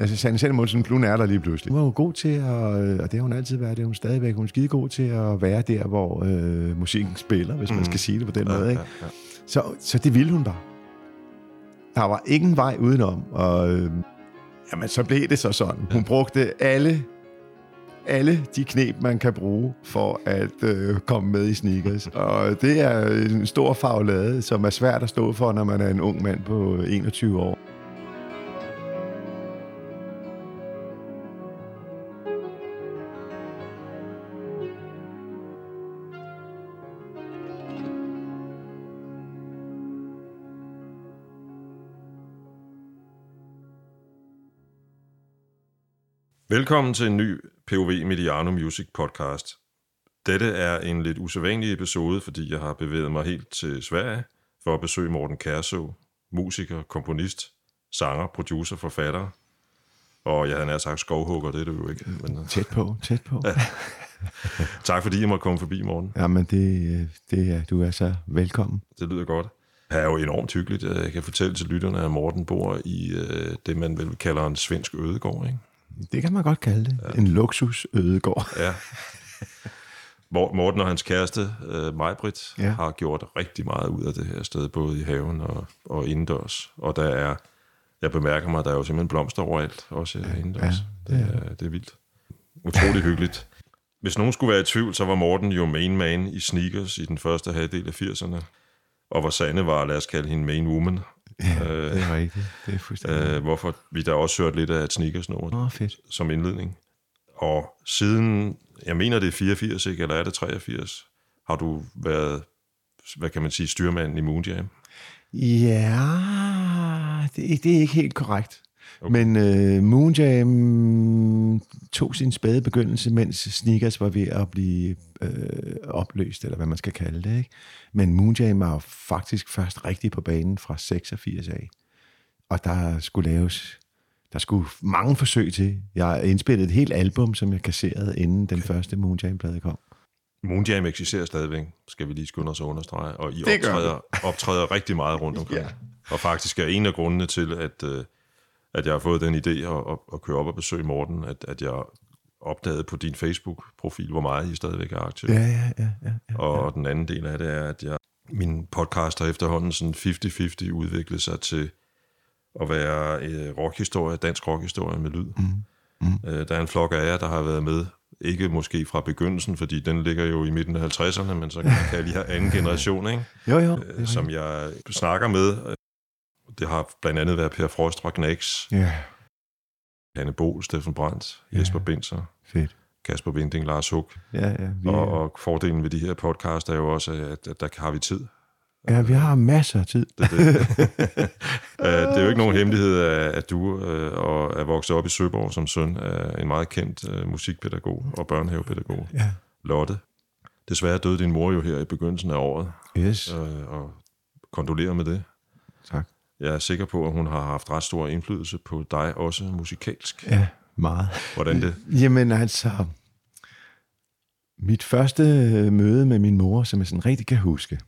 Altså, Sanne Sendemålsen, hun er der lige pludselig. Hun var jo god til at, øh, og det har hun altid været, det er hun stadigvæk, hun er skide god til at være der, hvor øh, musikken spiller, hvis mm. man skal sige det på den Ja, måde. Ikke? ja, ja. Så, så det ville hun bare. Der var ingen vej udenom, og øh, jamen, så blev det så sådan. Hun brugte alle, alle de knep, man kan bruge for at øh, komme med i sneakers. Og det er en stor faglade, som er svært at stå for, når man er en ung mand på 21 år. Velkommen til en ny POV Mediano Music podcast. Dette er en lidt usædvanlig episode, fordi jeg har bevæget mig helt til Sverige for at besøge Morten Kærså, musiker, komponist, sanger, producer, forfatter. Og jeg havde nær sagt skovhugger, det er det jo ikke. Men, Tæt på, tæt på. Ja. tak fordi I måtte komme forbi, Morten. Jamen, det, det er, du er så velkommen. Det lyder godt. Det er jo enormt hyggeligt. Jeg kan fortælle til lytterne, at Morten bor i øh, det, man vel kalder en svensk ødegård, ikke? Det kan man godt kalde det. Ja. En luksus ødegård. Ja. Hvor Morten og hans kæreste, øh, Majbrit, Ja. har gjort rigtig meget ud af det her sted, både i haven og, og indendørs. Og der er, jeg bemærker mig, der er jo simpelthen blomster overalt, også ja, indendørs. ja, det det, er, det er vildt. Utrolig hyggeligt. Hvis nogen skulle være i tvivl, så var Morten jo main man i sneakers i den første halvdel af 80'erne. Og hvor Sanne var, lad os kalde hende main woman. Ja, det er rigtigt. Det er fuldstændig. Øh, hvorfor vi der også hørte lidt af et sneakersnummer Åh, fedt. som indledning. Og siden, jeg mener det er 84, ikke? eller er det 83, har du været, hvad kan man sige, styrmanden i Moonjam? Ja, det, det er ikke helt korrekt. Okay. Men øh, Moonjam tog sin spæde begyndelse, mens Sneakers var ved at blive øh, opløst, eller hvad man skal kalde det. Ikke? Men Moonjam var faktisk først rigtig på banen fra 86 af. Og der skulle laves der skulle mange forsøg til. Jeg indspillede et helt album, som jeg kasserede, inden den første Moonjam-plade kom. Moonjam eksisterer stadigvæk, skal vi lige skynde os at understrege, og I optræder, optræder rigtig meget rundt omkring. Ja. Og faktisk er en af grundene til, at, øh, at jeg har fået den idé at, at, at køre op og besøge Morten, at, at jeg opdagede på din Facebook-profil, hvor meget I stadigvæk er aktiv. Ja, ja, ja. ja, ja. Og den anden del af det er, at jeg, min podcast har efterhånden sådan 50-50 udviklet sig til at være øh, rockhistorie, dansk rockhistorie med lyd. Mm. Mm. Øh, der er en flok af jer, der har været med, ikke måske fra begyndelsen, fordi den ligger jo i midten af 50'erne, men så kan kalde de her anden generation, ikke? Jo, jo. Øh, som jeg snakker med. Det har blandt andet været Per Frost fra Knacks, Ja, Hanne Bol, Steffen Brandt, Ja. Jesper Binser, fedt. Kasper Vinding, Lars Hug. Ja, ja. Vi, Og, og fordelen ved de her podcast er jo også, at, at der har vi tid. ja, vi har masser af tid. Det, det. Øh, det er jo ikke nogen hemmelighed, at du øh, og er vokset op i Søborg som søn af en meget kendt øh, musikpædagog og børnehavepædagog, Ja. Lotte. Desværre døde din mor jo her i begyndelsen af året, Yes, og kondolerer med det. Jeg er sikker på, at hun har haft ret stor indflydelse på dig, også musikalsk. Ja, meget. Hvordan det? Jamen altså, mit første øh, møde med min mor, som jeg sådan rigtig kan huske,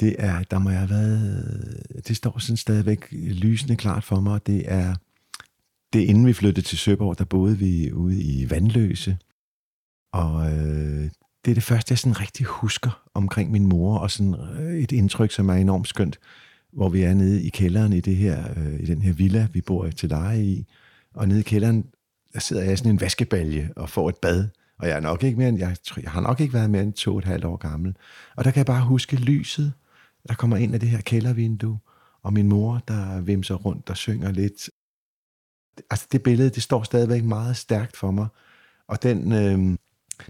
det er, der må jeg have været, det står sådan stadigvæk lysende klart for mig, det er, det er inden vi flyttede til Søborg, der boede vi ude i Vandløse, og øh, det er det første, jeg sådan rigtig husker omkring min mor, og sådan øh, et indtryk, som er enormt skønt, hvor vi er nede i kælderen i, det her, øh, i den her villa, vi bor til leje i, og nede i kælderen, der sidder jeg i sådan en vaskebalje og får et bad. Og jeg er nok ikke mere end, jeg, tror, jeg har nok ikke været mere end to og et halvt år gammel. Og der kan jeg bare huske lyset, der kommer ind af det her kældervindue, og min mor, der vimser rundt og synger lidt. Altså det billede, det står stadigvæk meget stærkt for mig. Og den, øh,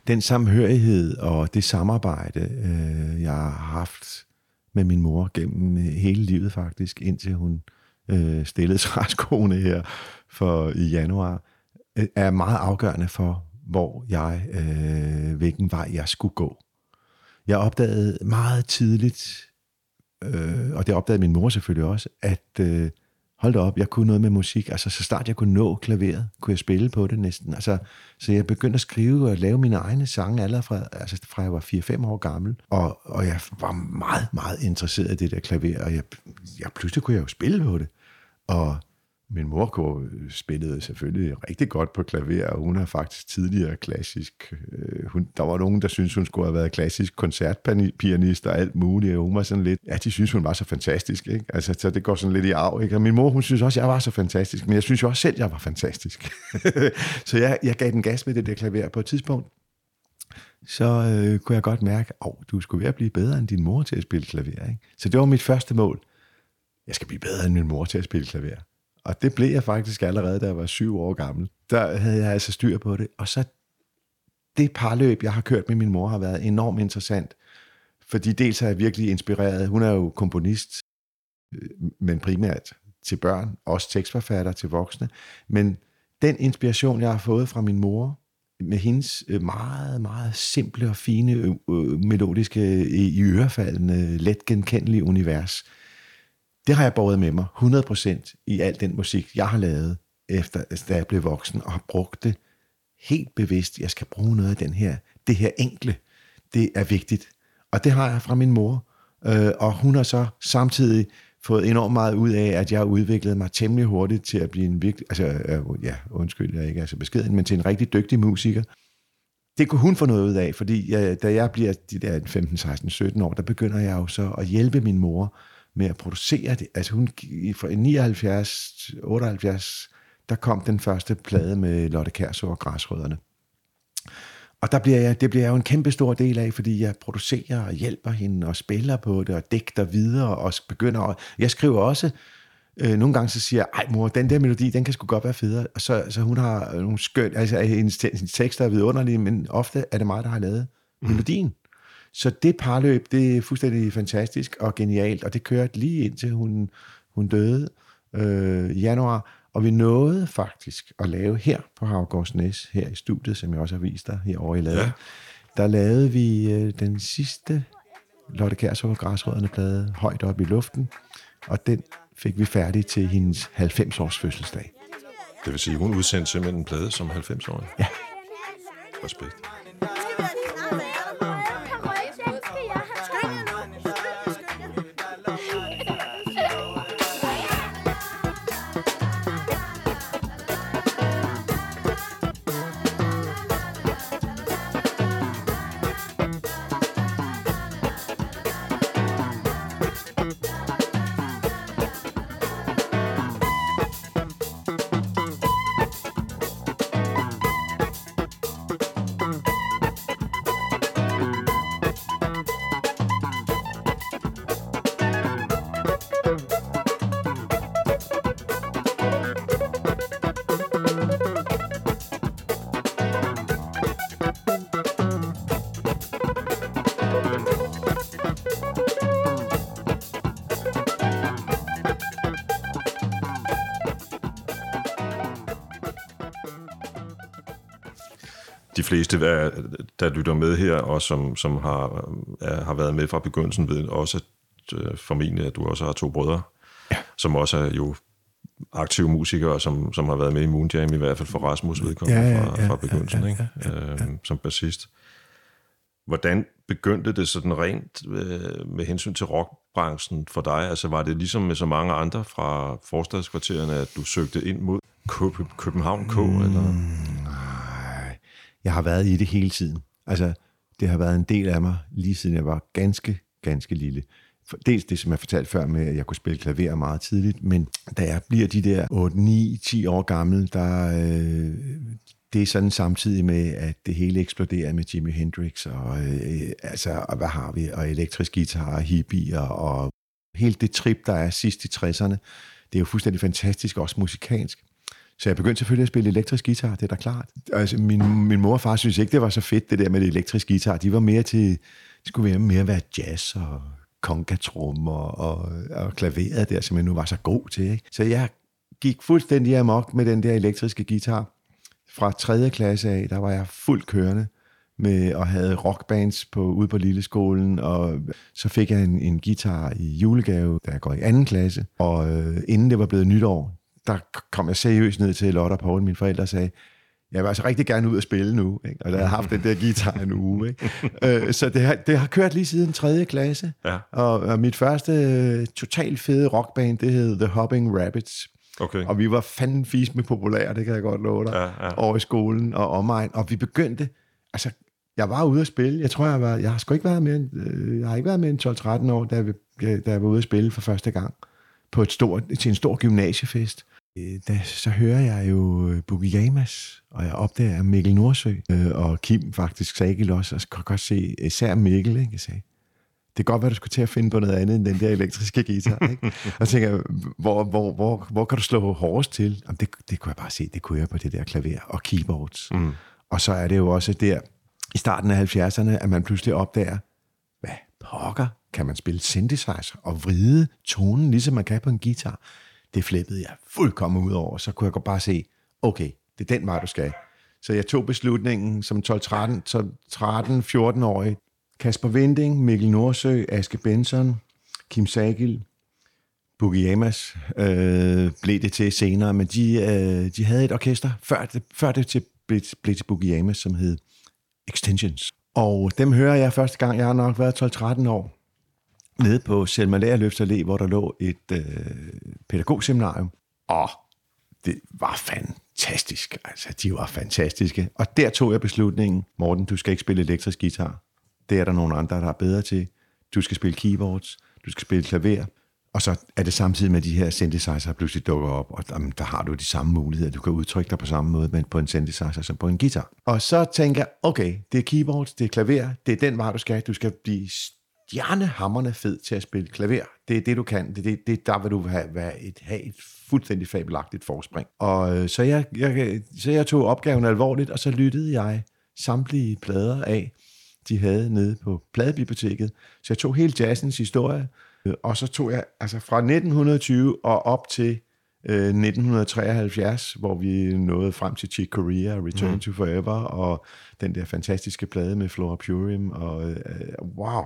den samhørighed og det samarbejde, øh, jeg har haft med min mor gennem øh, hele livet faktisk, indtil hun øh, stillede træskoene her for i januar, øh, er meget afgørende for, hvor jeg, øh, hvilken vej jeg skulle gå. Jeg opdagede meget tidligt, øh, og det opdagede min mor selvfølgelig også, at øh, hold da op, jeg kunne noget med musik. Altså, så snart jeg kunne nå klaveret, kunne jeg spille på det næsten. Altså, så jeg begyndte at skrive og lave mine egne sange allerede fra, altså fra jeg var 4-5 år gammel. Og, og jeg var meget, meget interesseret i det der klaver, og jeg, jeg, pludselig kunne jeg jo spille på det. Og min mor øh, spillede selvfølgelig rigtig godt på klaver, og hun har faktisk tidligere klassisk. Øh, hun, der var nogen, der syntes, hun skulle have været klassisk koncertpianist og alt muligt, og hun var sådan lidt, ja, de synes, hun var så fantastisk, ikke? Altså, så det går sådan lidt i arv, ikke? Og min mor, hun synes også, jeg var så fantastisk, men jeg synes jo også selv, jeg var fantastisk. så jeg, jeg gav den gas med det der klaver på et tidspunkt. Så øh, kunne jeg godt mærke, at du skulle være at blive bedre end din mor til at spille klaver, ikke? Så det var mit første mål. Jeg skal blive bedre end min mor til at spille klaver. Og det blev jeg faktisk allerede, da jeg var syv år gammel. Der havde jeg altså styr på det. Og så det parløb, jeg har kørt med min mor, har været enormt interessant. Fordi dels er jeg virkelig inspireret. Hun er jo komponist, øh, men primært til børn, også tekstforfatter til voksne. Men den inspiration, jeg har fået fra min mor, med hendes øh, meget, meget simple og fine, øh, øh melodiske, i ørefaldende, let genkendelige univers, det har jeg båret med mig 100% i al den musik, jeg har lavet, efter altså, da jeg blev voksen, og har brugt det helt bevidst. Jeg skal bruge noget af den her, det her enkle. Det er vigtigt. Og det har jeg fra min mor. Øh, og hun har så samtidig fået enormt meget ud af, at jeg udviklede mig temmelig hurtigt til at blive en virkelig, altså øh, ja, undskyld, jeg ikke er så beskeden, men til en rigtig dygtig musiker. Det kunne hun få noget ud af, fordi jeg, da jeg bliver de der 15, 16, 17 år, der begynder jeg jo så at hjælpe min mor med at producere det. Altså hun, fra 79, 78, der kom den første plade med Lotte Kærså og Græsrødderne. Og der bliver jeg, det bliver jeg jo en kæmpe stor del af, fordi jeg producerer og hjælper hende og spiller på det og digter videre og begynder at, Jeg skriver også, øh, nogle gange så siger jeg, ej mor, den der melodi, den kan sgu godt være federe. Og så, så hun har nogle skøn, altså hendes, hendes tekster er vidunderlige, men ofte er det mig, der har lavet mm. melodien. Så det parløb, det er fuldstændig fantastisk og genialt, og det kørte lige indtil hun, hun døde øh, i januar. Og vi nåede faktisk at lave her på Havgårdsnæs, her i studiet, som jeg også har vist dig herovre i ladet, ja. der lavede vi øh, den sidste Lotte Kærsov Græsrødderne plade højt op i luften, og den fik vi færdig til hendes 90-års fødselsdag. Det vil sige, hun udsendte simpelthen en plade som 90-årig? Ja. Respekt. Fleste, der lytter med her, og som, som har, er, har været med fra begyndelsen, ved også at, øh, formentlig, at du også har to brødre, ja. som også er jo aktive musikere, som, som har været med i Moonjam, i hvert fald for Rasmus vedkommende ja, ja, ja, fra, fra begyndelsen, ja, ja, ja, ja, ja. Ikke? Øh, som bassist. Hvordan begyndte det sådan rent øh, med hensyn til rockbranchen for dig? Altså var det ligesom med så mange andre fra forstadskvartererne, at du søgte ind mod København K? Mm, eller? Jeg har været i det hele tiden. Altså, det har været en del af mig, lige siden jeg var ganske, ganske lille. Dels det, som jeg fortalte før med, at jeg kunne spille klaver meget tidligt, men da jeg bliver de der 8, 9, 10 år gammel, der, øh, det er sådan samtidig med, at det hele eksploderer med Jimi Hendrix, og, øh, altså, og hvad har vi, og elektrisk guitar, og hippier, og helt det trip, der er sidst i 60'erne, det er jo fuldstændig fantastisk, også musikalsk. Så jeg begyndte selvfølgelig at spille elektrisk guitar, det er da klart. Altså, min, min mor og far synes ikke, det var så fedt, det der med det elektrisk guitar. De var mere til, det skulle være mere være jazz og kongatrummer og, og klaveret der, som jeg nu var så god til. Ikke? Så jeg gik fuldstændig amok med den der elektriske guitar. Fra 3. klasse af, der var jeg fuldt kørende med og havde rockbands på, ude på Lilleskolen, og så fik jeg en, en guitar i julegave, da jeg går i anden klasse. Og øh, inden det var blevet nytår, der kom jeg seriøst ned til Lotte og Paul, mine forældre, og sagde, jeg vil altså rigtig gerne ud og spille nu, ikke? og der har haft den der guitar en uge. Ikke? øh, så det har, det har kørt lige siden 3. klasse, ja. og, og mit første uh, totalt fede rockband, det hed The Hopping Rabbits, Okay. Og vi var fanden fisk med populære, det kan jeg godt love dig, Ja, ja. over i skolen og omegn. Og vi begyndte, altså, jeg var ude at spille. Jeg tror, jeg var, jeg har sgu ikke været mere øh, jeg har ikke været mere end 12-13 år, da jeg, da jeg var ude at spille for første gang på et stort, til en stor gymnasiefest. Øh, Da, så hører jeg jo øh, Boogie Yamas, og jeg opdager Mikkel Nordsø, øh, og Kim faktisk Sagil også, og så kan jeg godt se især Mikkel, ikke? Jeg sagde, det kan godt være, du skulle til at finde på noget andet end den der elektriske guitar. Ikke? og så tænker jeg, hvor, hvor, hvor, hvor kan du slå hårdest til? Jamen, det, det kunne jeg bare se, det kunne jeg på det der klaver og keyboards. Mm. Og så er det jo også der i starten af 70'erne, at man pludselig opdager, hvad pokker kan man spille synthesizer og vride tonen, ligesom man kan på en guitar. Det flippede jeg fuldkommen ud over. Så kunne jeg godt bare se, okay, det er den vej, du skal. Så jeg tog beslutningen som 12-13-14-årig. Kasper Vinding, Mikkel Nordsø, Aske Benson, Kim Sagil, Boogie Amas øh, blev det til senere, men de, øh, de havde et orkester, før det, før det til, blev, blev til Boogie Amas, som hed Extensions. Og dem hører jeg første gang, jeg har nok været 12-13 år, nede på Selma Lærerløft Allé, hvor der lå et øh, pædagogseminarium. Og det var fantastisk. Altså, de var fantastiske. Og der tog jeg beslutningen, Morten, du skal ikke spille elektrisk guitar. Det er der nogle andre, der er bedre til. Du skal spille keyboards, du skal spille klaver, og så er det samtidig med, at de her synthesizer pludselig dukker op, og jamen, der har du de samme muligheder. Du kan udtrykke dig på samme måde men på en synthesizer som på en guitar. Og så tænker jeg, okay, det er keyboards, det er klaver, det er den vej, du skal. Du skal blive stjernehammerne fed til at spille klaver. Det er det, du kan. Det, det, det der vil du have, have, et, have et fuldstændig fabelagtigt forspring. Og øh, så jeg, jeg, så jeg tog opgaven alvorligt, og så lyttede jeg samtlige plader af, de havde nede på pladebiblioteket. Så jeg tog hele jazzens historie, øh, og så tog jeg altså fra 1920 og op til øh, 1973, hvor vi nåede frem til Chick Corea, Return mm. to Forever, og den der fantastiske plade med Flora Purim, og øh, wow.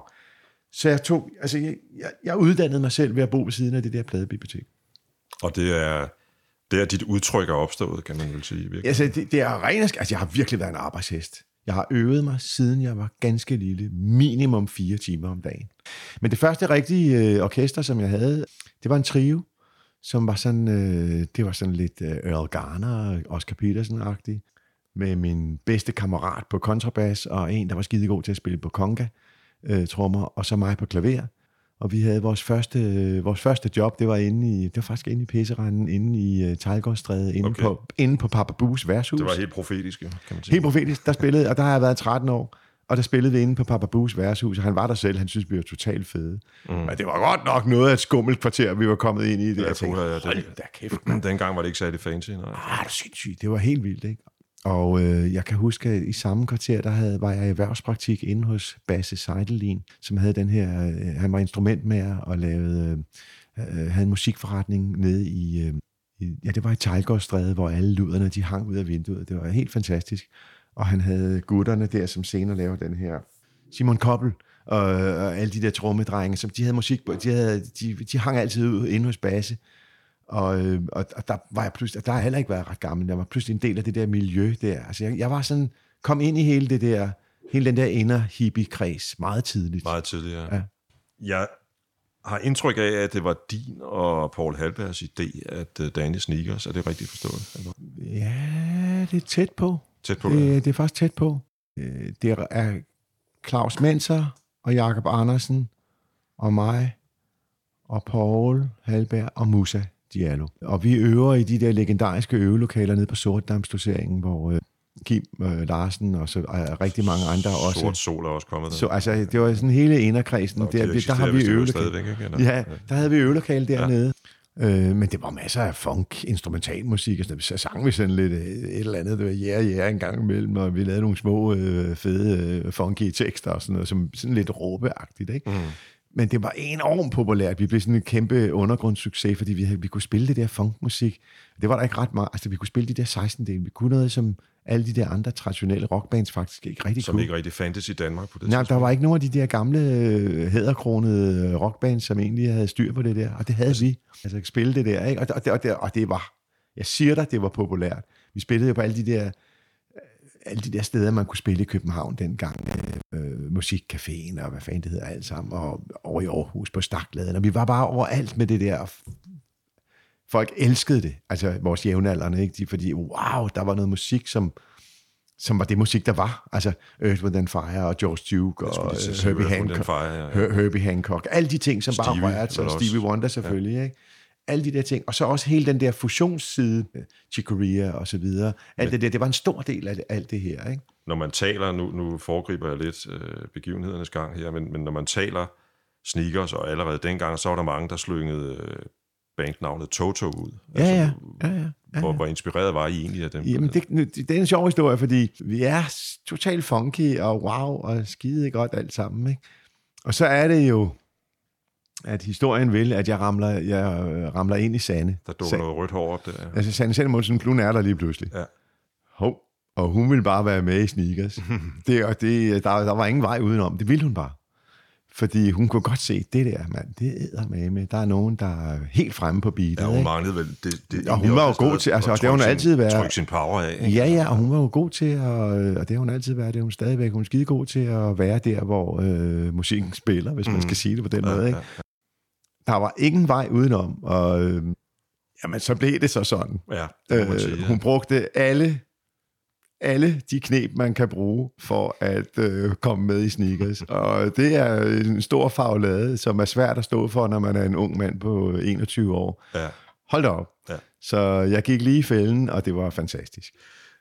Så jeg tog, altså jeg, jeg, jeg uddannede mig selv ved at bo ved siden af det der pladebibliotek. Og det er, det er dit udtryk er opstået, kan man vel sige. Virkelig. Altså, det, det er rent, altså jeg har virkelig været en arbejdshest. Jeg har øvet mig, siden jeg var ganske lille, minimum fire timer om dagen. Men det første rigtige øh, orkester, som jeg havde, det var en trio, som var sådan, øh, det var sådan lidt øh, Earl Garner og Oscar Peterson-agtig, med min bedste kammerat på kontrabas, og en, der var skide god til at spille på conga, øh, trommer, og så mig på klaver. Og vi havde vores første, øh, vores første job, det var inde i, det var faktisk inde i Pisseranden, inde i uh, Tejlgårdstræde, inde, Okay. på, inde på Papa Bus værtshus. Det var helt profetisk, kan man sige. Helt profetisk, der spillede, og der har jeg været 13 år, og der spillede vi inde på Papa Bus værtshus, og han var der selv, han synes, vi var totalt fede. Mm. Men det var godt nok noget af et skummelt kvarter, vi var kommet ind i. Det, Ja, jeg tænkte, hold da kæft, mand. Dengang var det ikke særlig fancy, nej. Ah, det er sindssygt. Det var helt vildt, ikke? Og øh, jeg kan huske, at i samme kvarter, der havde, var jeg i erhvervspraktik inde hos Basse Seidelin, som havde den her, øh, han var instrumentmager og lavede, øh, øh havde en musikforretning nede i, øh, i ja, det var i Tejlgårdstræde, hvor alle luderne, de hang ud af vinduet. Det var helt fantastisk. Og han havde gutterne der, som senere lavede den her, Simon Koppel, og, og alle de der trommedrenge, som de havde musik på, de, havde, de, de hang altid ud inde hos Basse. Og, øh, og, og der var jeg pludselig, der har jeg heller ikke været ret gammel, jeg var pludselig en del af det der miljø der. Altså jeg, jeg var sådan, kom ind i hele det der, hele den der inner hippie-kreds meget tidligt. Meget tidligere. Ja. Jeg har indtryk af, at det var din og Paul Halbergs idé, at uh, Danny Sneakers, er det rigtigt forstået? Eller? Ja, det er tæt på. Tæt på det. Det, det er faktisk tæt på. Øh, Det er Claus Menser og Jakob Andersen og mig og Paul Halberg og Musa Diallo. Og vi øver i de der legendariske øvelokaler nede på Sortdamsdoseringen, hvor øh, Kim øh, Larsen og så er rigtig mange andre også. Sort sol er også kommet der. Så altså, det var sådan hele inderkredsen. Der, de der, der har vi øvelokale. Ja, der havde vi øvelokale dernede. Øh, men det var masser af funk, instrumentalmusik, og sådan, noget. så sang vi sådan lidt øh, et eller andet, det var yeah, yeah, en gang imellem, og vi lavede nogle små, øh, fede, øh, funky tekster og sådan noget, som sådan lidt råbeagtigt, ikke? Mm. Men det var enormt populært. Vi blev sådan en kæmpe undergrundssucces, fordi vi, havde, vi kunne spille det der funkmusik. Det var der ikke ret meget. Altså, vi kunne spille de der 16 dele. Vi kunne noget, som alle de der andre traditionelle rockbands faktisk ikke rigtig Som kunne. ikke rigtig fandtes i Danmark på det Nej, der var ikke nogen af de der gamle øh, hæderkronede øh, rockbands, som egentlig havde styr på det der, og det havde vi. Altså spille det der, ikke? Og, det, og, det, og det var, jeg siger dig, det var populært. Vi spillede jo på alle de der, alle de der steder, man kunne spille i København dengang. Øh, øh, Musikcaféen og hvad fanden det hedder alt sammen, og over i Aarhus på Stakladen. Og vi var bare overalt med det der folk elskede det, altså vores jævnaldrende, ikke? De, fordi wow, der var noget musik, som, som var det musik, der var. Altså Earth, Wind and Fire og George Duke og sige Herbie, Wind Hancock, Fire, ja. Her- Herbie Hancock. Alle de ting, som bare Stevie, rørte sig. Stevie Wonder selvfølgelig, ikke? Alle de der ting. Og så også hele den der fusionsside, Chicoria og så videre. Alt det der, det var en stor del af det, alt det her, ikke? Når man taler, nu, nu foregriber jeg lidt øh, begivenhedernes gang her, men, men når man taler sneakers, og allerede dengang, så var der mange, der slyngede øh, bandnavnet Toto ud. Ja, ja. ja, ja. ja. Hvor, hvor inspireret var I egentlig af dem? Jamen, det, det, er en sjov historie, fordi vi er totalt funky og wow og skide godt alt sammen. Ikke? Og så er det jo, at historien vil, at jeg ramler, jeg øh, ramler ind i Sande. Der dukker Sa- noget rødt hår op der. ja. Altså Sande Selmonsen, hun er der lige pludselig. Ja. Hov. Og hun ville bare være med i sneakers. det, og det, der, der var ingen vej udenom. Det ville hun bare. Fordi hun kunne godt se, det der, mand, det æder med med. Der er nogen, der er helt fremme på beatet. Ja, hun ikke? manglede vel... Det, det, Og hun var jo god til- altså, at det har hun trykke altid sin, været. Trykke sin power af, ikke? Ja, ja, og hun var jo god til at, øh, og det har hun altid været, det er hun stadigvæk, hun er skide god til at være der, hvor øh, musikken spiller, hvis man Mhm. skal sige det på den Ja, måde. Ikke? ja, Der var ingen vej udenom, og øh, jamen, så blev det så sådan. ja, det man sige. Øh, ja. hun brugte alle, alle de knep, man kan bruge for at øh, komme med i sneakers. Og det er en stor faglade, som er svært at stå for, når man er en ung mand på 21 år. Ja. Hold da op. Ja. Så jeg gik lige i fælden, og det var fantastisk.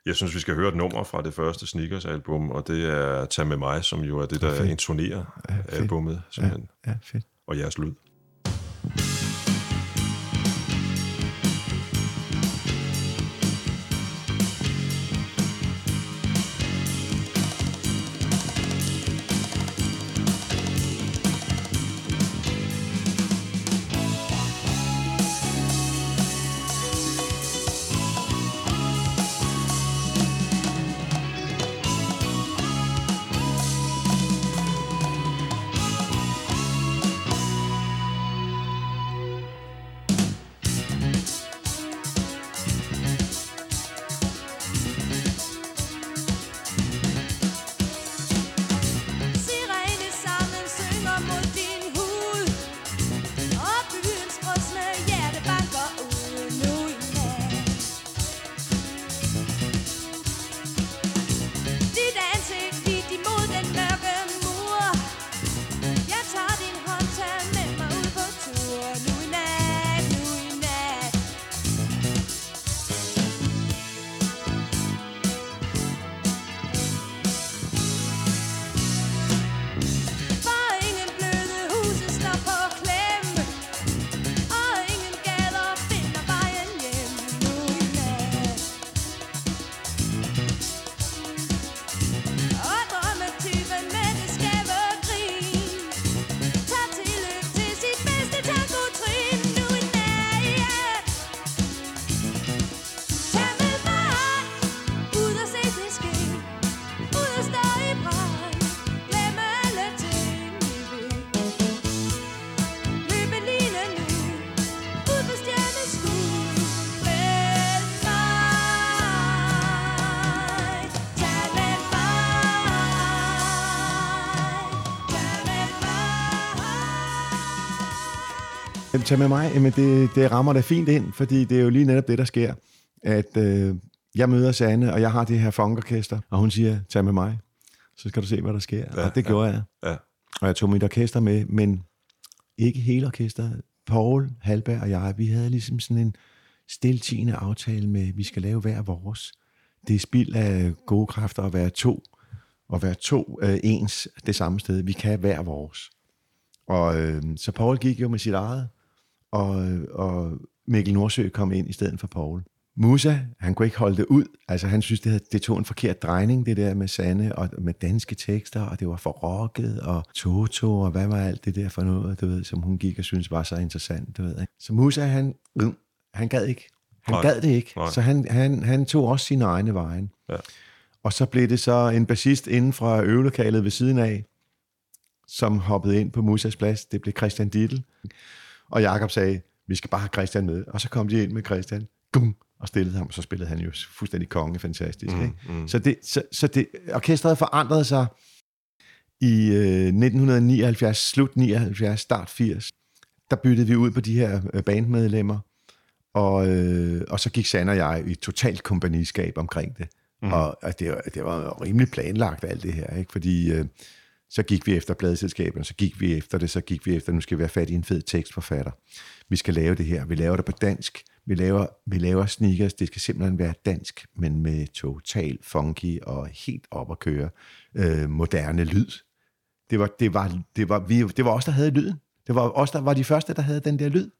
Jeg synes, vi skal høre et nummer fra det første Sneakers-album, og det er Tag med mig, som jo er det, der Fedt. intonerer Ja, fedt. albummet, simpelthen, Ja, fedt. og jeres lyd. you Jamen, tag med mig. Jamen, det, det rammer da fint ind, fordi det er jo lige netop det, der sker. At øh, jeg møder Sanne, og jeg har det her funkorkester, og hun siger, tag med mig. Så skal du se, hvad der sker. Ja, og det ja. gjorde jeg. Ja. Og jeg tog mit orkester med, men ikke hele orkestret. Paul, Halberg og jeg, vi havde ligesom sådan en stiltigende aftale med, at vi skal lave hver vores. Det er spild af gode kræfter at være to, og være to øh, ens det samme sted. Vi kan hver vores. Og øh, så Paul gik jo med sit eget, og, og Mikkel Nordsø kom ind i stedet for Paul. Musa, han kunne ikke holde det ud. Altså, han synes, det, havde, det tog en forkert drejning, det der med Sande, og med danske tekster, og det var for rocket, og Toto, og hvad var alt det der for noget, du ved, som hun gik og synes var så interessant, du ved. Ikke? Så Musa, han, øh, han gad ikke. Han Nej. gad det ikke. Nej. Så han, han, han tog også sine egne veje. Ja. Og så blev det så en bassist inden fra øvelokalet ved siden af, som hoppede ind på Musas plads. Det blev Christian Dittel. Og Jakob sagde, vi skal bare have Christian med. Og så kom de ind med Christian. Gum, og stillede ham, og så spillede han jo fuldstændig konge, fantastisk. Mm, ikke? mm. Så, det, så, så det, orkestret forandrede sig i øh, 1979, slut 79, start 80. Der byttede vi ud på de her øh, bandmedlemmer, Og, øh, og så gik Sand og jeg i totalt kompagniskab omkring det. Mm. Og, og det, var, det var rimelig planlagt alt det her, ikke? fordi øh, så gik vi efter pladselskaberne, så gik vi efter det, så gik vi efter, nu skal vi være fat i en fed tekstforfatter. Vi skal lave det her, vi laver det på dansk, vi laver, vi laver sneakers, det skal simpelthen være dansk, men med total funky og helt op at køre øh, moderne lyd. Det var, det, var, det, var, vi, det var os, der havde lyden. Det var os, der var de første, der havde den der lyd.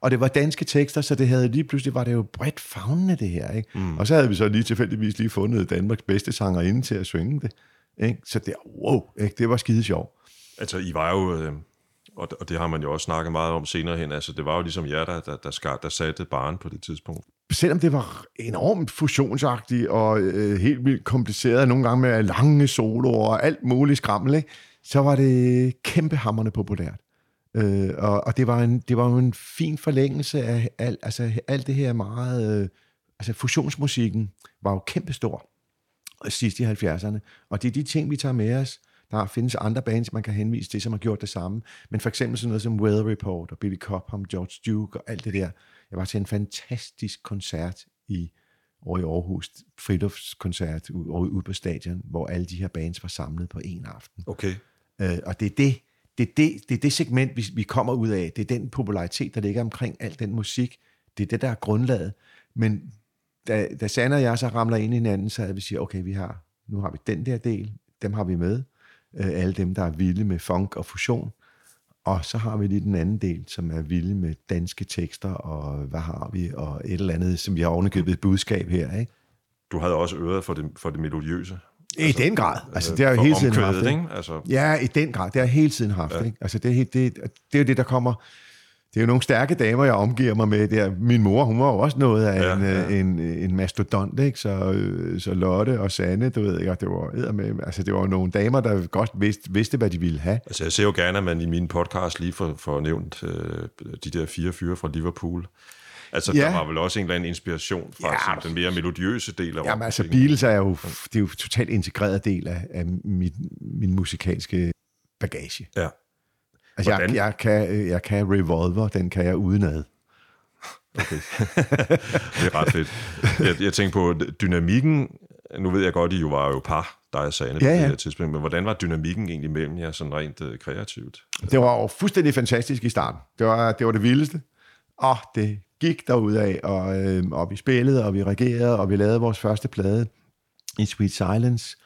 Og det var danske tekster, så det havde lige pludselig var det jo bredt fagnende det her. Ikke? Mm. Og så havde vi så lige tilfældigvis lige fundet Danmarks bedste sanger inde til at synge det. Ikke? Så det, wow, ikke? det var skide sjovt. Altså, I var jo, øh, og, det har man jo også snakket meget om senere hen, altså det var jo ligesom jer, der, der, der, skar, der satte barn på det tidspunkt. Selvom det var enormt fusionsagtigt og øh, helt vildt kompliceret, nogle gange med lange soloer og alt muligt skrammel, ikke? så var det kæmpehammerende populært. Øh, og og det, var en, det var jo en fin forlængelse af alt, altså, alt det her meget... Øh, altså fusionsmusikken var jo kæmpestor sidst i 70'erne. Og det er de ting, vi tager med os. Der findes andre bands, man kan henvise til, som har gjort det samme. Men for eksempel sådan noget som Weather Report og Billy Cobham, George Duke og alt det der. Jeg var til en fantastisk koncert i over i Aarhus, friluftskoncert ude, ude på stadion, hvor alle de her bands var samlet på en aften. Okay. Øh, og det er det, det, er det, det er det segment, vi, vi kommer ud af. Det er den popularitet, der ligger omkring al den musik. Det er det, der er grundlaget. Men da, da Sanne og jeg så ramler ind i hinanden, så er vi siger, okay, vi har, nu har vi den der del, dem har vi med. Øh, alle dem, der er vilde med funk og fusion. Og så har vi lige den anden del, som er vilde med danske tekster, og hvad har vi, og et eller andet, som vi har ovenikøbet et budskab her, ikke? Du havde også øret for det, for det melodiøse. I den grad. Altså, det har jeg hele tiden haft. Ikke? ikke? Altså, Ja, i den grad. Det har jeg hele tiden haft. Ja. Ikke? Altså, det, er helt- det, det er jo det, der kommer... Det er jo nogle stærke damer, jeg omgiver mig med der. Min mor, hun var jo også noget af Ja, en, ja. ja. en, en mastodont, ikke? Så, øh, så Lotte og Sanne, du ved ikke, det var, med, altså, det var nogle damer, der godt vidste, vidste, hvad de ville have. altså, jeg ser jo gerne, at man i min podcast lige får, får nævnt øh, de der fire fyre fra Liverpool. Altså, Ja. der var vel også en eller anden inspiration fra Ja. ja. den mere melodiøse del af Jamen altså. Beatles er jo, det er jo totalt integreret del af, af min, min musikalske bagage. Ja. Altså, jeg, Hvordan? jeg, kan, jeg kan Revolver, den kan jeg udenad. Det er ret fedt. Jeg, jeg tænkte på dynamikken. Nu ved jeg godt, I jo var jo par, dig og Sane, på Ja, det ja. her tidspunkt. Men hvordan var dynamikken egentlig mellem jer, sådan rent øh, kreativt? Det var jo fuldstændig fantastisk i starten. Det var det, var det vildeste. Og det gik af og, øh, og vi spillede, og vi reagerede, og vi lavede vores første plade i Sweet Silence.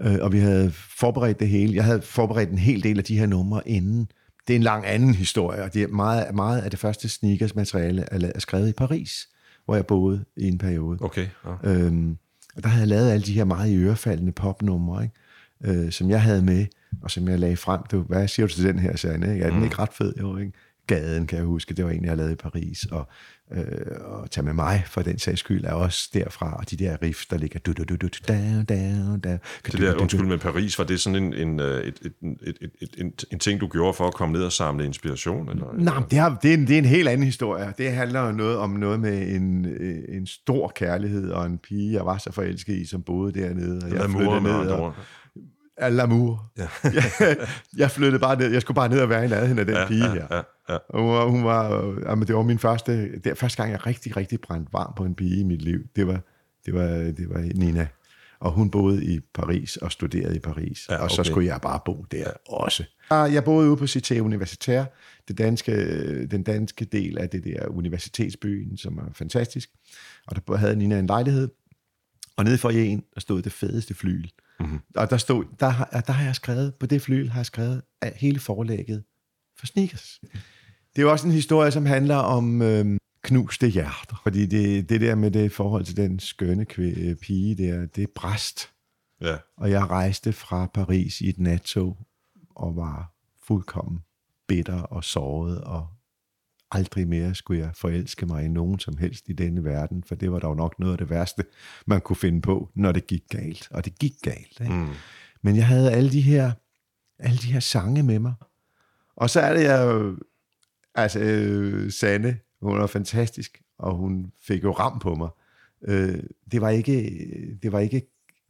Øh, og vi havde forberedt det hele. Jeg havde forberedt en hel del af de her numre inden. Det er en lang anden historie, og det er meget, meget af det første sneakers materiale er, er skrevet i Paris, hvor jeg boede i en periode. Okay. Ja. Øhm, og der havde jeg lavet alle de her meget ørefaldende popnumre, ikke? Øh, som jeg havde med, og som jeg lagde frem. Du, hvad siger du til den her, Sande? Ikke? Er den Mm. ikke ret fed? Jo, ikke? Gaden, kan jeg huske, det var en, jeg lavede i Paris. Og, øh, og Tag med mig, for den sags skyld, er også derfra. Og de der riff, der ligger... Du, du, du, du, down. Det der, undskyld, med Paris, var det sådan en, en, øh, et, et, et, et, en, en ting, du gjorde for at komme ned og samle inspiration? Eller? Nej, men det, har, det, er en, det er en helt anden historie. Det handler noget om noget med en, en stor kærlighed og en pige, jeg var så forelsket i, som boede dernede. Og jeg flyttede ned og, l'amour. Ja. jeg, flyttede bare ned. Jeg skulle bare ned og være i nærheden af den ja, pige her. Ja, ja. Og hun var, hun var, øh, jamen, det var min første, det er første gang, jeg rigtig, rigtig brændte varm på en pige i mit liv. Det var, det var, det var Nina. Og hun boede i Paris og studerede i Paris. Ja, Og så okay. skulle jeg bare bo der også. Og Jeg boede ude på Cité Universitaire, det danske, den danske del af det der universitetsbyen, som er fantastisk. Og der havde Nina en lejlighed. Og nede for en, der stod det fedeste flyl. Mm-hmm. Og der, stod, der, har, der har jeg skrevet, på det flyl har jeg skrevet af hele forlægget for sneakers. Det er jo også en historie, som handler om øhm, knuste hjerter. Fordi det, det der med det forhold til den skønne kvæ- pige der, det er bræst. ja. Og jeg rejste fra Paris i et nattog og var fuldkommen bitter og såret, og aldrig mere skulle jeg forelske mig i nogen som helst i denne verden, for det var dog nok noget af det værste, man kunne finde på, når det gik galt. Og det gik galt. Ikke? Mm. Men jeg havde alle de her, alle de her sange med mig. Og så er det jeg altså øh, Sanne, hun var fantastisk, og hun fik jo ram på mig. Øh, det var ikke, det var ikke,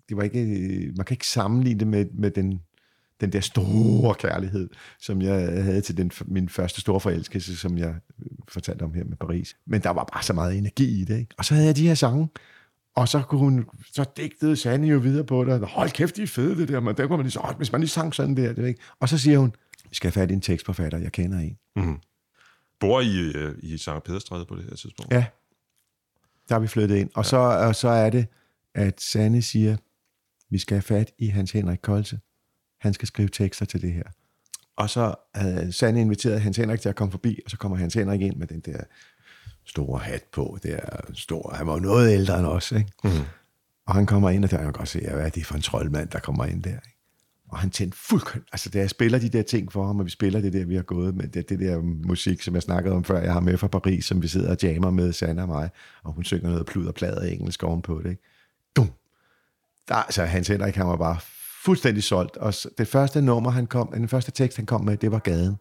det var ikke, man kan ikke sammenligne det med, med den, den der store kærlighed, som jeg havde til den, min første store forelskelse, som jeg fortalte om her med Paris. Men der var bare så meget energi i det, ikke? Og så havde jeg de her sange, og så kunne hun, så digtede Sanne jo videre på det. Hold kæft, de er fede det der, men der kunne man lige så, "Åh, hvis man lige sang sådan der, det ikke. Og så siger hun, vi skal have fat i en tekstforfatter, jeg kender en. Mm. Bor I øh, i Sankt Pederstræde på det her tidspunkt? Ja, der er vi flyttet ind. Og, så, og så er det, at Sanne siger, vi skal have fat i Hans Henrik Kolse. Han skal skrive tekster til det her. Og så havde Sanne inviteret Hans Henrik til at komme forbi, og så kommer Hans Henrik ind med den der store hat på. Det er stor. Han var jo noget ældre end os, ikke? Mm. Og han kommer ind, og der kan godt se, hvad er det for en troldmand, der kommer ind der. Ikke? Og han tændte fuldkommen, altså da jeg spiller de der ting for ham, og vi spiller det der, vi har gået med, det, det der musik, som jeg snakkede om før, jeg har med fra Paris, som vi sidder og jammer med, Sanna og mig, og hun synger noget plud og plader engelsk ovenpå det, ikke? Dum! Der, altså, Hans Henrik, han var bare fuldstændig solgt, og det første nummer, han kom, den første tekst, han kom med, det var Gaden.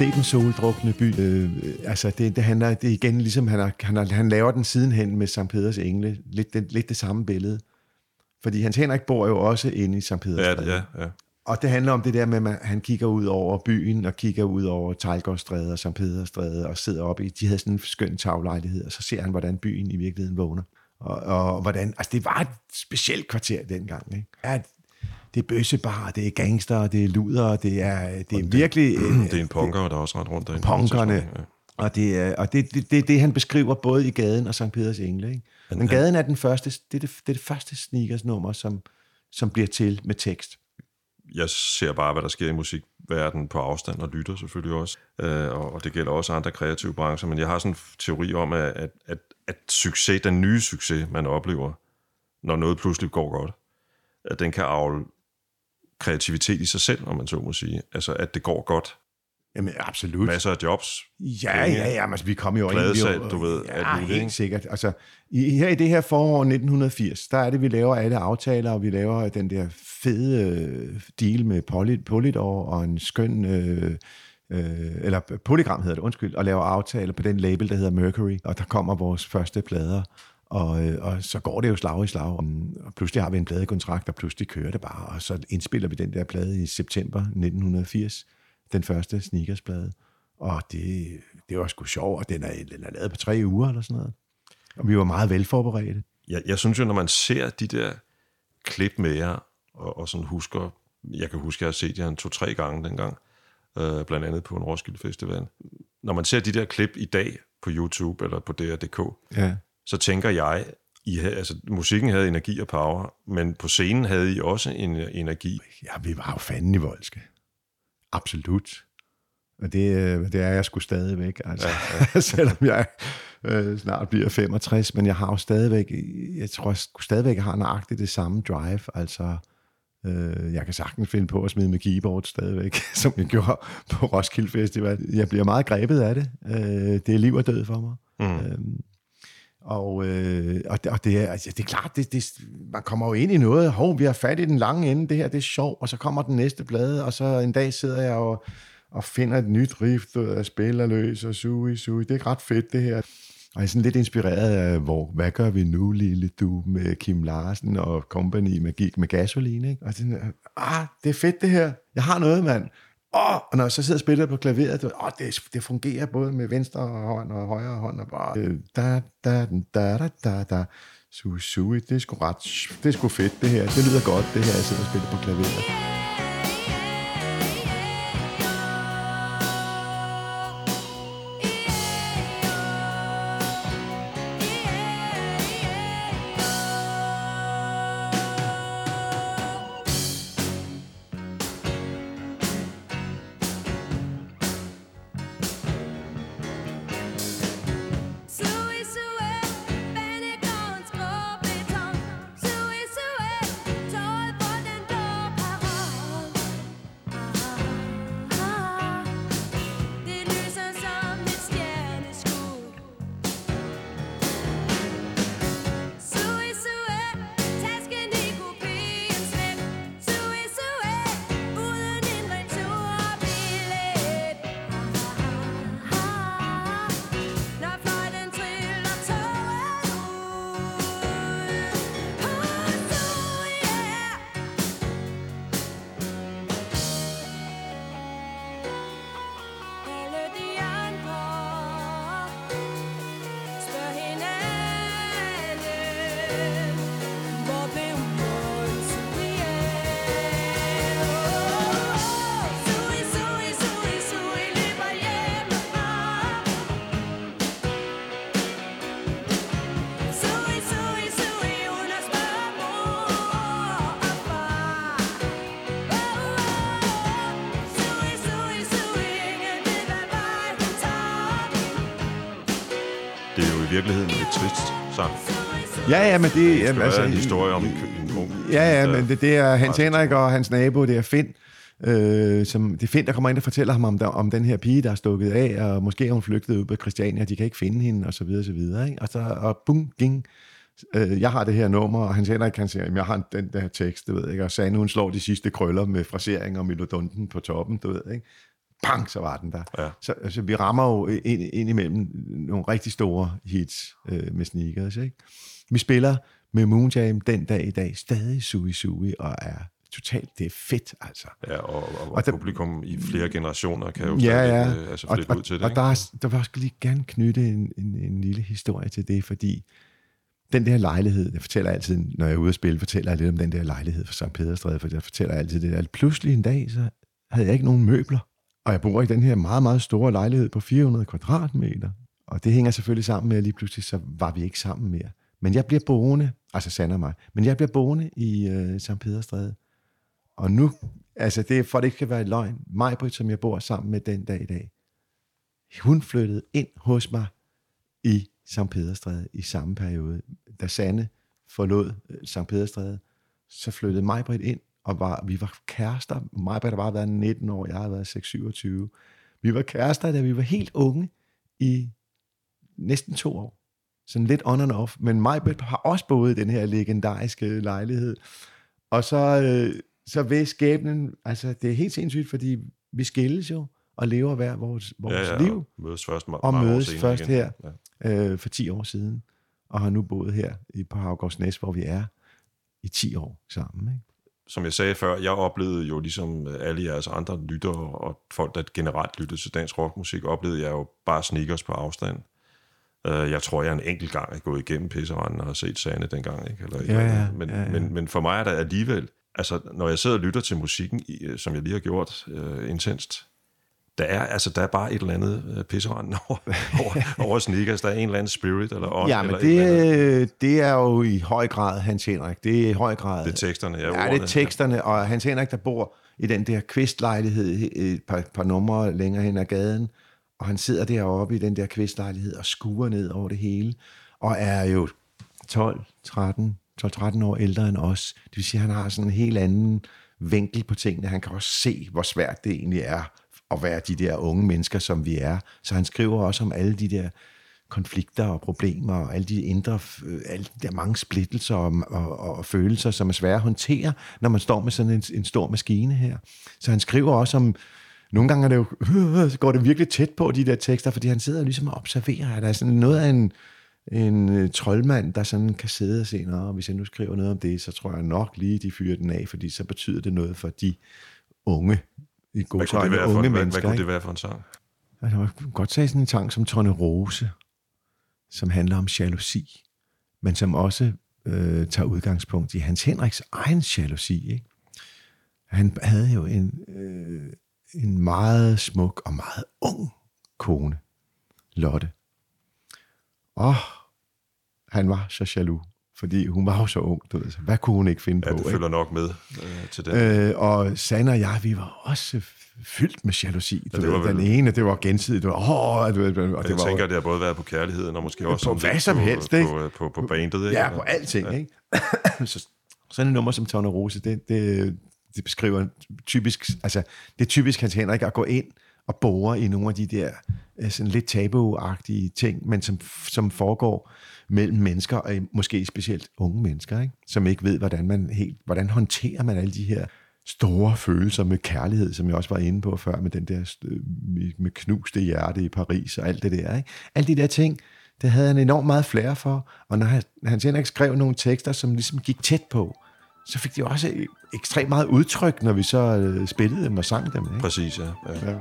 Se den soldrukne by. Øh, altså, det, det handler det igen, ligesom han, har, han, har, han laver den sidenhen med Sankt Peders Engle. Lidt, det, lidt det samme billede. Fordi Hans Henrik bor jo også inde i Sankt Peders Ja, ja, ja. Og det handler om det der med, at man- han kigger ud over byen, og kigger ud over Tejlgårdstræde og Sankt Pederstræde, og sidder oppe i, de havde sådan en skøn taglejlighed, og så ser han, hvordan byen i virkeligheden vågner. Og, og hvordan, altså det var et specielt kvarter dengang, ikke? Ja, det er bøssebar, det er gangster, det er luder, det er, det er virkelig... Det er en punker, der er også ret rundt derinde. punkerne. Ja. Og det er og det, det, det, det, han beskriver både i gaden og Sankt Peders Engle. Ikke? Men gaden er den første, det er det, det, er det første sneakersnummer, som, som bliver til med tekst. Jeg ser bare, hvad der sker i musikverdenen på afstand, og lytter selvfølgelig også. Øh, og det gælder også andre kreative brancher. Men jeg har sådan en teori om, at, at, at, at succes, den nye succes, man oplever, når noget pludselig går godt, at den kan afle kreativitet i sig selv, om man så må sige. Altså, at det går godt. Jamen absolut. Masser af jobs. Ja, penge, ja, ja, men altså, vi kom jo ind. jo- du ved, Ja, alt helt ikke? sikkert. Altså, i, her i det her forår 1980, der er det, vi laver alle aftaler, og vi laver den der fede øh, deal med Poly, Polydor og en skøn... Øh, øh, eller Polygram hedder det, undskyld, og laver aftaler på den label, der hedder Mercury, og der kommer vores første plader, og, øh, og så går det jo slag i slag, og, pludselig har vi en pladekontrakt, og pludselig kører det bare, og så indspiller vi den der plade i september 1980, den første sneakersplade, og det, det var sgu sjovt, og den er, den er lavet på tre uger eller sådan noget. Og vi var meget velforberedte. Jeg, jeg synes jo, når man ser de der klip med jer, og, og sådan husker, jeg kan huske, jeg har set jer en to-tre gange dengang, øh, blandt andet på en Roskilde Festival. Når man ser de der klip i dag på YouTube eller på DR.dk, Ja. Så tænker jeg, I havde, altså, musikken havde energi og power, men på scenen havde I også en energi. Ja, vi var jo fanden i voldske. Absolut. Og det, øh, det er jeg sgu stadigvæk, altså. Ja, ja. Selvom jeg øh, snart bliver 65, men jeg har jo stadigvæk, jeg tror jeg stadigvæk, jeg har nøjagtigt det samme drive, altså øh, jeg kan sagtens finde på at smide med keyboard stadigvæk, som jeg gjorde på Roskilde Festival. Jeg bliver meget grebet af det. Øh, det er liv og død for mig. Mm. Øhm, og, øh, og, det, og det, er, altså, det er klart, det, det, man kommer jo ind i noget, hov, vi har fat i den lange ende, det her det er sjovt, og så kommer den næste blade, og så en dag sidder jeg og, og finder et nyt rift, øh, og jeg spiller løs og sui, sui. Det er ret fedt, det her. Og jeg er sådan lidt inspireret af, hvor, hvad gør vi nu, lille du, med Kim Larsen og company med, med gasoline, ikke? Og sådan, ah, det er fedt det her. Jeg har noget, mand. Åh, og når jeg så sidder og spiller på klaveret, det, åh, det, det fungerer både med venstre hånd og højre hånd, og bare, øh, da, da, da, da, da, da, su, su, det er sgu ret, det er sgu fedt det her, det lyder godt det her, jeg sidder og spiller på klaveret. Det, Det jamen, er altså, en historie om en, en ung... Ja, ja, men det, det er Hans Henrik og hans nabo, det er Finn. Øh, som, det er Finn, der kommer ind og fortæller ham om, der, om den her pige, der er stukket af, og måske er hun flygtet ud på Christiania, de kan ikke finde hende, og så videre, og så videre. Ikke? Og så, og bum, ging. Øh, jeg har det her nummer, og Hans Henrik kan sige, jeg har den der tekst, du ved ikke, og Sande, hun slår de sidste krøller med frasering og melodonten på toppen, du ved ikke. Pang, så var den der. Ja. Så altså, vi rammer jo ind, ind imellem nogle rigtig store hits øh, med sneakers, ikke? Vi spiller med Moonjam den dag i dag, stadig Sui Sui, og er totalt, det er fedt, altså. Ja, og, og, og, der- publikum i flere generationer kan jo Ja, stadig, ja. øh, altså og, ud til det. og ikke? der, er, der vil jeg også lige gerne knytte en, en, en lille historie til det, fordi den der lejlighed, jeg fortæller altid, når jeg er ude at spille, fortæller jeg lidt om den der lejlighed for Sankt Pederstræde, for jeg fortæller altid det der. Pludselig en dag, så havde jeg ikke nogen møbler, og jeg bor i den her meget, meget store lejlighed på 400 kvadratmeter. Og det hænger selvfølgelig sammen med, at lige pludselig så var vi ikke sammen mere. Men jeg bliver boende, altså Sander mig, men jeg bliver boende i øh, Sankt Pederstræde. Og nu, altså det er for, at det ikke skal være et løgn, Majbrit, som jeg bor sammen med den dag i dag, hun flyttede ind hos mig i Sankt Pederstræde i samme periode. Da Sanne forlod St. Sankt Pederstræde, så flyttede Majbrit ind, og var, vi var kærester. Majbrit har bare været 19 år, jeg har været 6-27. Vi var kærester, da vi var helt unge i næsten to år. Sådan lidt on and off. Men Majbrit har også boet i den her legendariske lejlighed. Og så, øh, så ved skæbnen, altså det er helt sindssygt, fordi vi skilles jo, og lever hver vores, vores ja, ja, liv og mødes først ma- og mødes senere først igen. her. Ja. øh, for 10 år siden, og har nu boet her i, på Havgårdsnæs, hvor vi er i 10 år sammen. Ikke? Som jeg sagde før, jeg oplevede jo ligesom alle jeres andre lyttere og folk, der generelt lyttede til dansk rockmusik, oplevede jeg jo bare sneakers på afstand. Uh, jeg tror, jeg en enkelt gang er gået igennem pisseranden og har set Sande dengang. Ikke? Eller, Ja, ja, men, ja, ja. Men, men for mig er der alligevel, altså når jeg sidder og lytter til musikken, øh, som jeg lige har gjort uh, intenst, der er, altså, der er bare et eller andet uh, pisseranden over, over, over sneakers. Der er en eller anden spirit eller ånd. Ja, men eller et eller andet. det, det er jo i høj grad Hans Henrik. Det er i høj grad... Det er teksterne, ja, Ja, det er teksterne, og Hans Henrik, der bor i den der kvistlejlighed et par, par numre længere hen ad gaden, og han sidder deroppe i den der kvistlejlighed og skuer ned over det hele, og er jo 12, 13, 12-13 år ældre end os. Det vil sige, at han har sådan en helt anden vinkel på tingene. Han kan også se, hvor svært det egentlig er at være de der unge mennesker, som vi er. Så han skriver også om alle de der konflikter og problemer, og alle de indre, øh, alle de der mange splittelser og, og, og, følelser, som er svære at håndtere, når man står med sådan en, en stor maskine her. Så han skriver også om, nogle gange er det jo, øh, går det virkelig tæt på de der tekster, fordi han sidder ligesom og observerer. Der er sådan noget af en, en øh, troldmand, der sådan kan sidde og se, Nå, hvis jeg nu skriver noget om det, så tror jeg nok lige, de fyrer den af, fordi så betyder det noget for de unge, i Hvad kunne, unge det være for, hvad, hvad mennesker. kunne det være for en sang? Altså, man kunne godt tage sådan en sang som Tonne Rose, som handler om jalousi, men som også øh, tager udgangspunkt i Hans Henriks egen jalousi. Ikke? Han havde jo en, øh, en meget smuk og meget ung kone, Lotte. Og han var så jaloux, fordi hun var jo så ung. Du ved, så hvad kunne hun ikke finde Ja, på? det ikke? følger nok med øh, til det. Øh, og Sanne og jeg, vi var også fyldt med jalousi. Du Ja, det ja, var ved, den vel- ene, det var gensidigt. Det var, åh, du ved, og Og det jeg var, tænker, det har både været på kærligheden, og måske også På hvad som på, helst, på, ikke? på, på, på bandet. Ikke? Ja, på alting, ikke? så, sådan et nummer som Tone Rose, det, det, det beskriver typisk, altså, det er typisk Hans Henrik at gå ind og bore i nogle af de der øh, sådan lidt tabuagtige ting, men som, som foregår mellem mennesker, og måske specielt unge mennesker, ikke? som ikke ved, hvordan man helt, hvordan håndterer man alle de her store følelser med kærlighed, som jeg også var inde på før, med den der med- knuste hjerte i Paris og alt det der. Ikke? Alle de der ting, det havde han enormt meget flere for, og når han, Hans Henrik skrev nogle tekster, som ligesom gik tæt på, så fik de også ekstremt meget udtryk, når vi så øh, spillede dem og sang dem. Ikke? Præcis, ja. ja. Ja.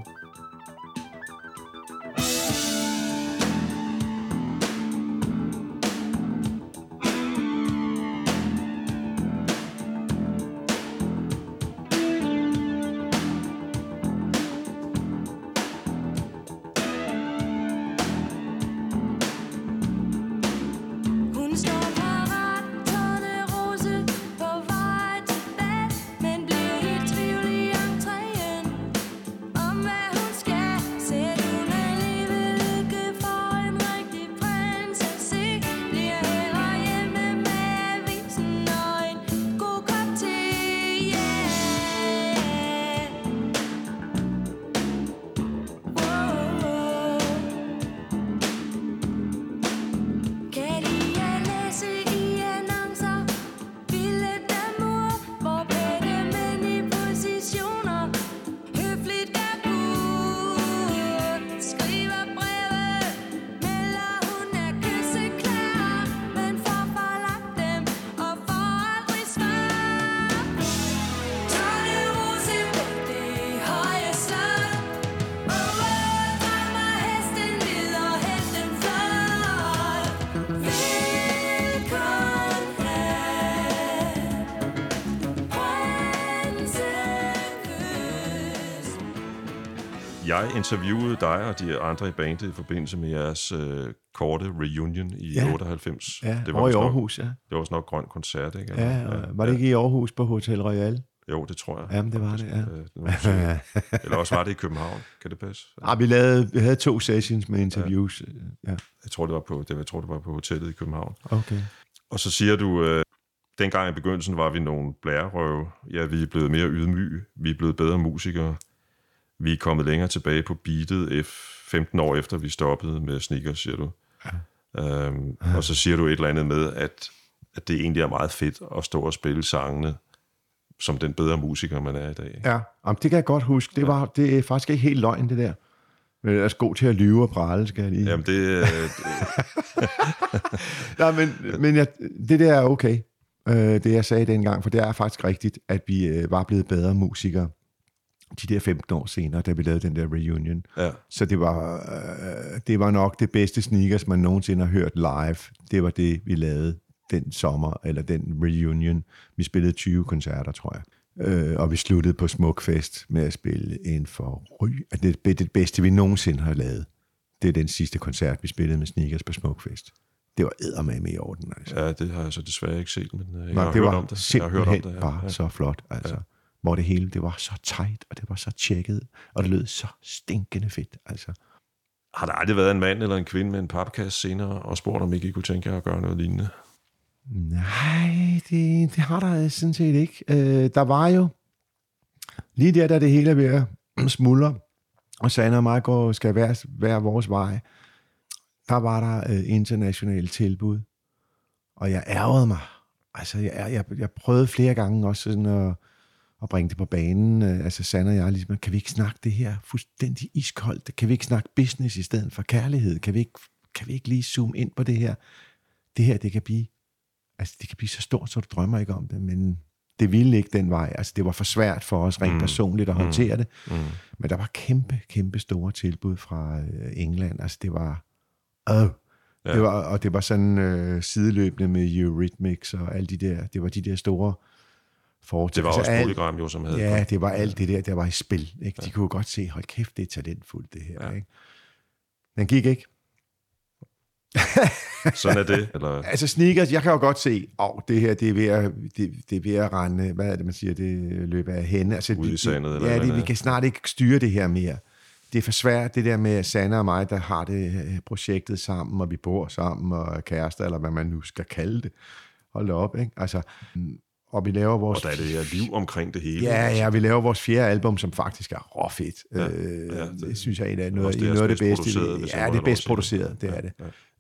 Interviewede dig og de andre i bandet i forbindelse med jeres øh, korte reunion i Ja. 98. Ja, det over i vist nok- Aarhus, ja. Det var også nok grøn koncert, ikke? Ja, og var det ikke i Aarhus på Hotel Royal? Jo, det tror jeg. Jamen, det var det, ja. Øh. Eller også var det i København. Kan det passe? Ah, vi, lavede, vi havde to sessions med interviews. Ja, Jeg tror, det var på, det, jeg tror, det var på hotellet i København. okay. Og så siger du, øh, dengang i begyndelsen var vi nogle blærerøve. Ja, vi er blevet mere ydmyge. Vi er blevet bedre musikere. Vi er kommet længere tilbage på beatet, F 15 år efter vi stoppede med sneakers, siger du. Ja. Øhm, og så siger du et eller andet med, at, at det egentlig er meget fedt at stå og spille sangene som den bedre musiker, man er i dag. Ja, Jamen, det kan jeg godt huske. Det, var, det er faktisk ikke helt løgn, det der. Men er god til at lyve og prale, skal jeg lige. Jamen, det, øh, Nej, men, men jeg, det der er okay, øh, det jeg sagde dengang, for det er faktisk rigtigt, at vi øh, var blevet bedre musikere de der 15 år senere, da vi lavede den der reunion. ja. Så det var, øh, det var nok det bedste sneakers, man nogensinde har hørt live. Det var det, vi lavede den sommer, eller den reunion. Vi spillede 20 koncerter, tror jeg. Øh, og vi sluttede på Smukfest med at spille en for ry. At det er det bedste, vi nogensinde har lavet. Det er den sidste koncert, vi spillede med sneakers på Smukfest. Det var eddermame i orden, altså. ja, det har jeg så desværre ikke set, men øh, jeg Nej, har det hørt var om det. Jeg har hørt om det, ja. bare ja. så flot, altså. Ja. Hvor det hele, det var så tight, og det var så tjekket, og det lød så stinkende fedt, altså. Har der aldrig været en mand eller en kvinde med en papkasse senere og spurgt, om ikke I kunne tænke jer at gøre noget lignende? Nej, det, det har der sådan set ikke. Øh, der var jo lige der, da det hele er ved at smuldre, og Sanne og mig går, skal være, være vores vej, der var der øh, internationale tilbud, og jeg ærgede mig. Altså, jeg, jeg, jeg prøvede flere gange også sådan at, at bringe det på banen. Øh, Altså Sand og jeg, ligesom, kan vi ikke snakke det her fuldstændig iskoldt? Kan vi ikke snakke business i stedet for kærlighed? Kan vi ikke, kan vi ikke lige zoome ind på det her? Det her, det kan blive, altså det kan blive så stort, så du drømmer ikke om det, men det ville ikke den vej. Altså det var for svært for os rent mm. personligt at håndtere det. Mm. Men der var kæmpe, kæmpe store tilbud fra øh, England. Altså det var... Øh, ja. det var, og det var sådan øh, sideløbende med Eurythmics og alle de der, det var de der store foretag. Det var også alt, Polygram jo, som havde... Ja, det var alt det der, der var i spil. Ikke? De kunne godt se, hold kæft, det er talentfuldt det her. Ja. Ikke? Den gik ikke. Sådan er det. Eller, Altså sneakers, jeg kan jo godt se, åh, det her, det er ved at, det, det er ved at rende, hvad er det, man siger, det løber af hende. Altså, Ud i det- sandet, eller Ja, det, vi kan snart ikke styre det her mere. Det er for svært, det der med Sanne og mig, der har det øh, projektet sammen, og vi bor sammen, og er kærester, eller hvad man nu skal kalde det. Hold op, ikke? Altså, og vi laver vores... og der er det her liv omkring det hele. Ja, ja, vi laver vores fjerde album, som faktisk er råfedt. Ja, øh, ja, det- det, det synes jeg er noget, noget, deres noget af det bedst bedste. Ja, det er bedst det. produceret, det Ja, er det.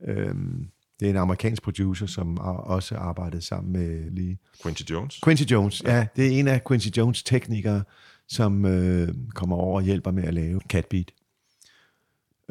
ja. Øhm, det er en amerikansk producer, som har også arbejdet sammen med lige... Quincy Jones. Quincy Jones, ja. ja. Det er en af Quincy Jones teknikere, som øh, kommer over og hjælper med at lave Catbeat.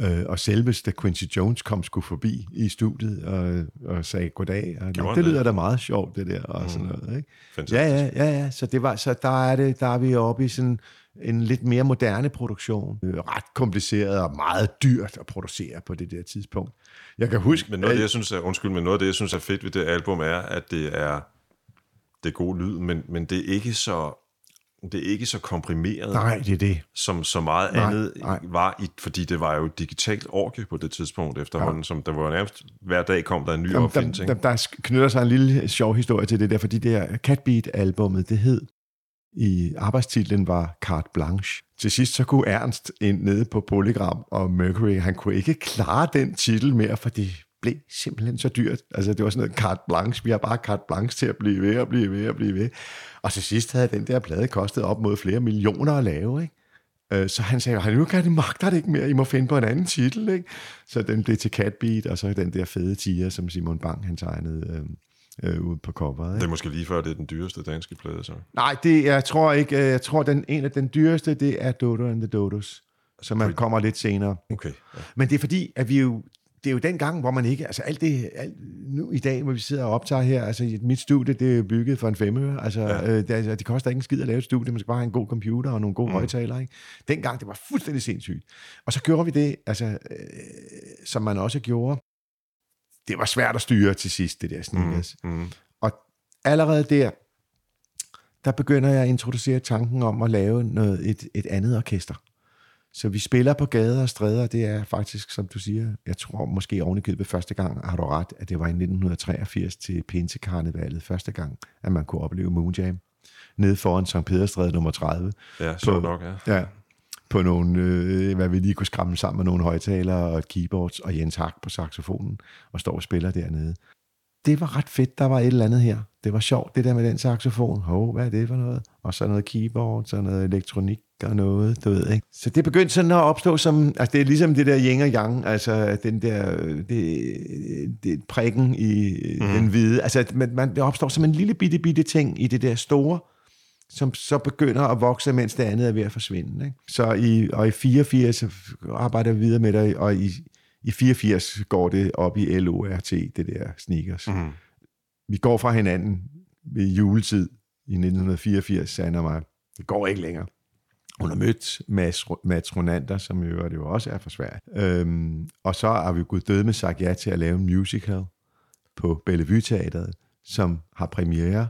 Øh, og selveste Quincy Jones kom sgu forbi i studiet og, og sagde goddag. Og, "Nå, det lyder da meget sjovt, det der, og sådan noget. Ikke? Fantastisk. Ja, ja, ja, ja. Så, det var, så der, er det, der er vi oppe i sådan en lidt mere moderne produktion. Øh, ret kompliceret og meget dyrt at producere på det der tidspunkt. Jeg kan huske... Men noget af det, jeg synes er, undskyld, men noget af det, jeg synes er fedt ved det album, er, at det er, det er god lyd, men, men det er ikke så det er ikke så komprimeret, Nej, det er det. som så meget Nej, andet nej. var, i, fordi det var jo digitalt orke på det tidspunkt efterhånden, ja. som der var nærmest, hver dag kom der en ny der, opfindelse. der, ikke? der knytter sig en lille sjov historie til det der, fordi det der Catbeat-albummet, det hed, i arbejdstitlen var Carte Blanche. Til sidst så kunne Ernst ind nede på Polygram og Mercury, han kunne ikke klare den titel mere, for det blev simpelthen så dyrt. Altså det var sådan noget carte blanche, vi har bare carte blanche til at blive ved og blive ved og blive ved. Og til sidst havde den der plade kostet op mod flere millioner at lave, ikke? Øh, Så han sagde, nu kan det magter det ikke mere, I må finde på en anden titel. Ikke? Så den blev til Catbeat, og så den der fede tiger, som Simon Bang han tegnede øh, øh, ude på coveret. Det Ikke? er måske lige før, det er den dyreste danske plade, så. Nej, det, jeg tror ikke. øh, Jeg tror, den en af den dyreste, det er Dodo and the Dodos, som er, kommer lidt senere. Okay. Ja. Men det er fordi, at vi jo det er jo den gang, hvor man ikke, altså alt det, alt, nu i dag, hvor vi sidder og optager her, altså mit studie, det er bygget for en femøre, altså Ja. ja. øh, det, altså, det koster ikke en skid at lave et studie, man skal bare have en god computer og nogle gode mm. højtalere, ikke? Dengang, det var fuldstændig sindssygt. Og så gjorde vi det, altså, øh, som man også gjorde, det var svært at styre til sidst, det der sneakers. Mm. Mm. Og allerede der, der begynder jeg at introducere tanken om at lave noget, et, et andet orkester. Så vi spiller på gader og stræder, det er faktisk, som du siger, jeg tror måske ovenikøbet første gang, har du ret, at det var i 1983 til Pinsekarnevalet første gang, at man kunne opleve Moonjam nede foran St. Pederstræde nummer 30 Ja, sjovt nok, ja. Ja, på nogle, øh, hvad vi lige kunne skræmme sammen med nogle højtalere og et keyboard og Jens Hak på saxofonen og står og spiller dernede. Det var ret fedt, der var et eller andet her. Det var sjovt, det der med den saxofon. Hov, hvad er det for noget? Og så noget keyboard, så noget elektronik og noget, du ved ikke. Så det begyndte sådan at opstå som, altså det er ligesom det der yin og yang, altså den der, det, det prikken i mm. den hvide. Altså man, man, det opstår som en lille bitte, bitte ting i det der store, som så begynder at vokse, mens det andet er ved at forsvinde. Ikke? Så i, og i 84 arbejder vi videre med det, og i, i 84 går det op i LORT, det der sneakers. Mm. Vi går fra hinanden ved juletid i 1984, Sand og mig. Det går ikke længere. Hun har mødt Mads, Ronander, som jo det jo også er fra Sverige. Øhm, og så har vi gået døde med sagt ja til at lave en musical på Bellevue Teatret, som har premiere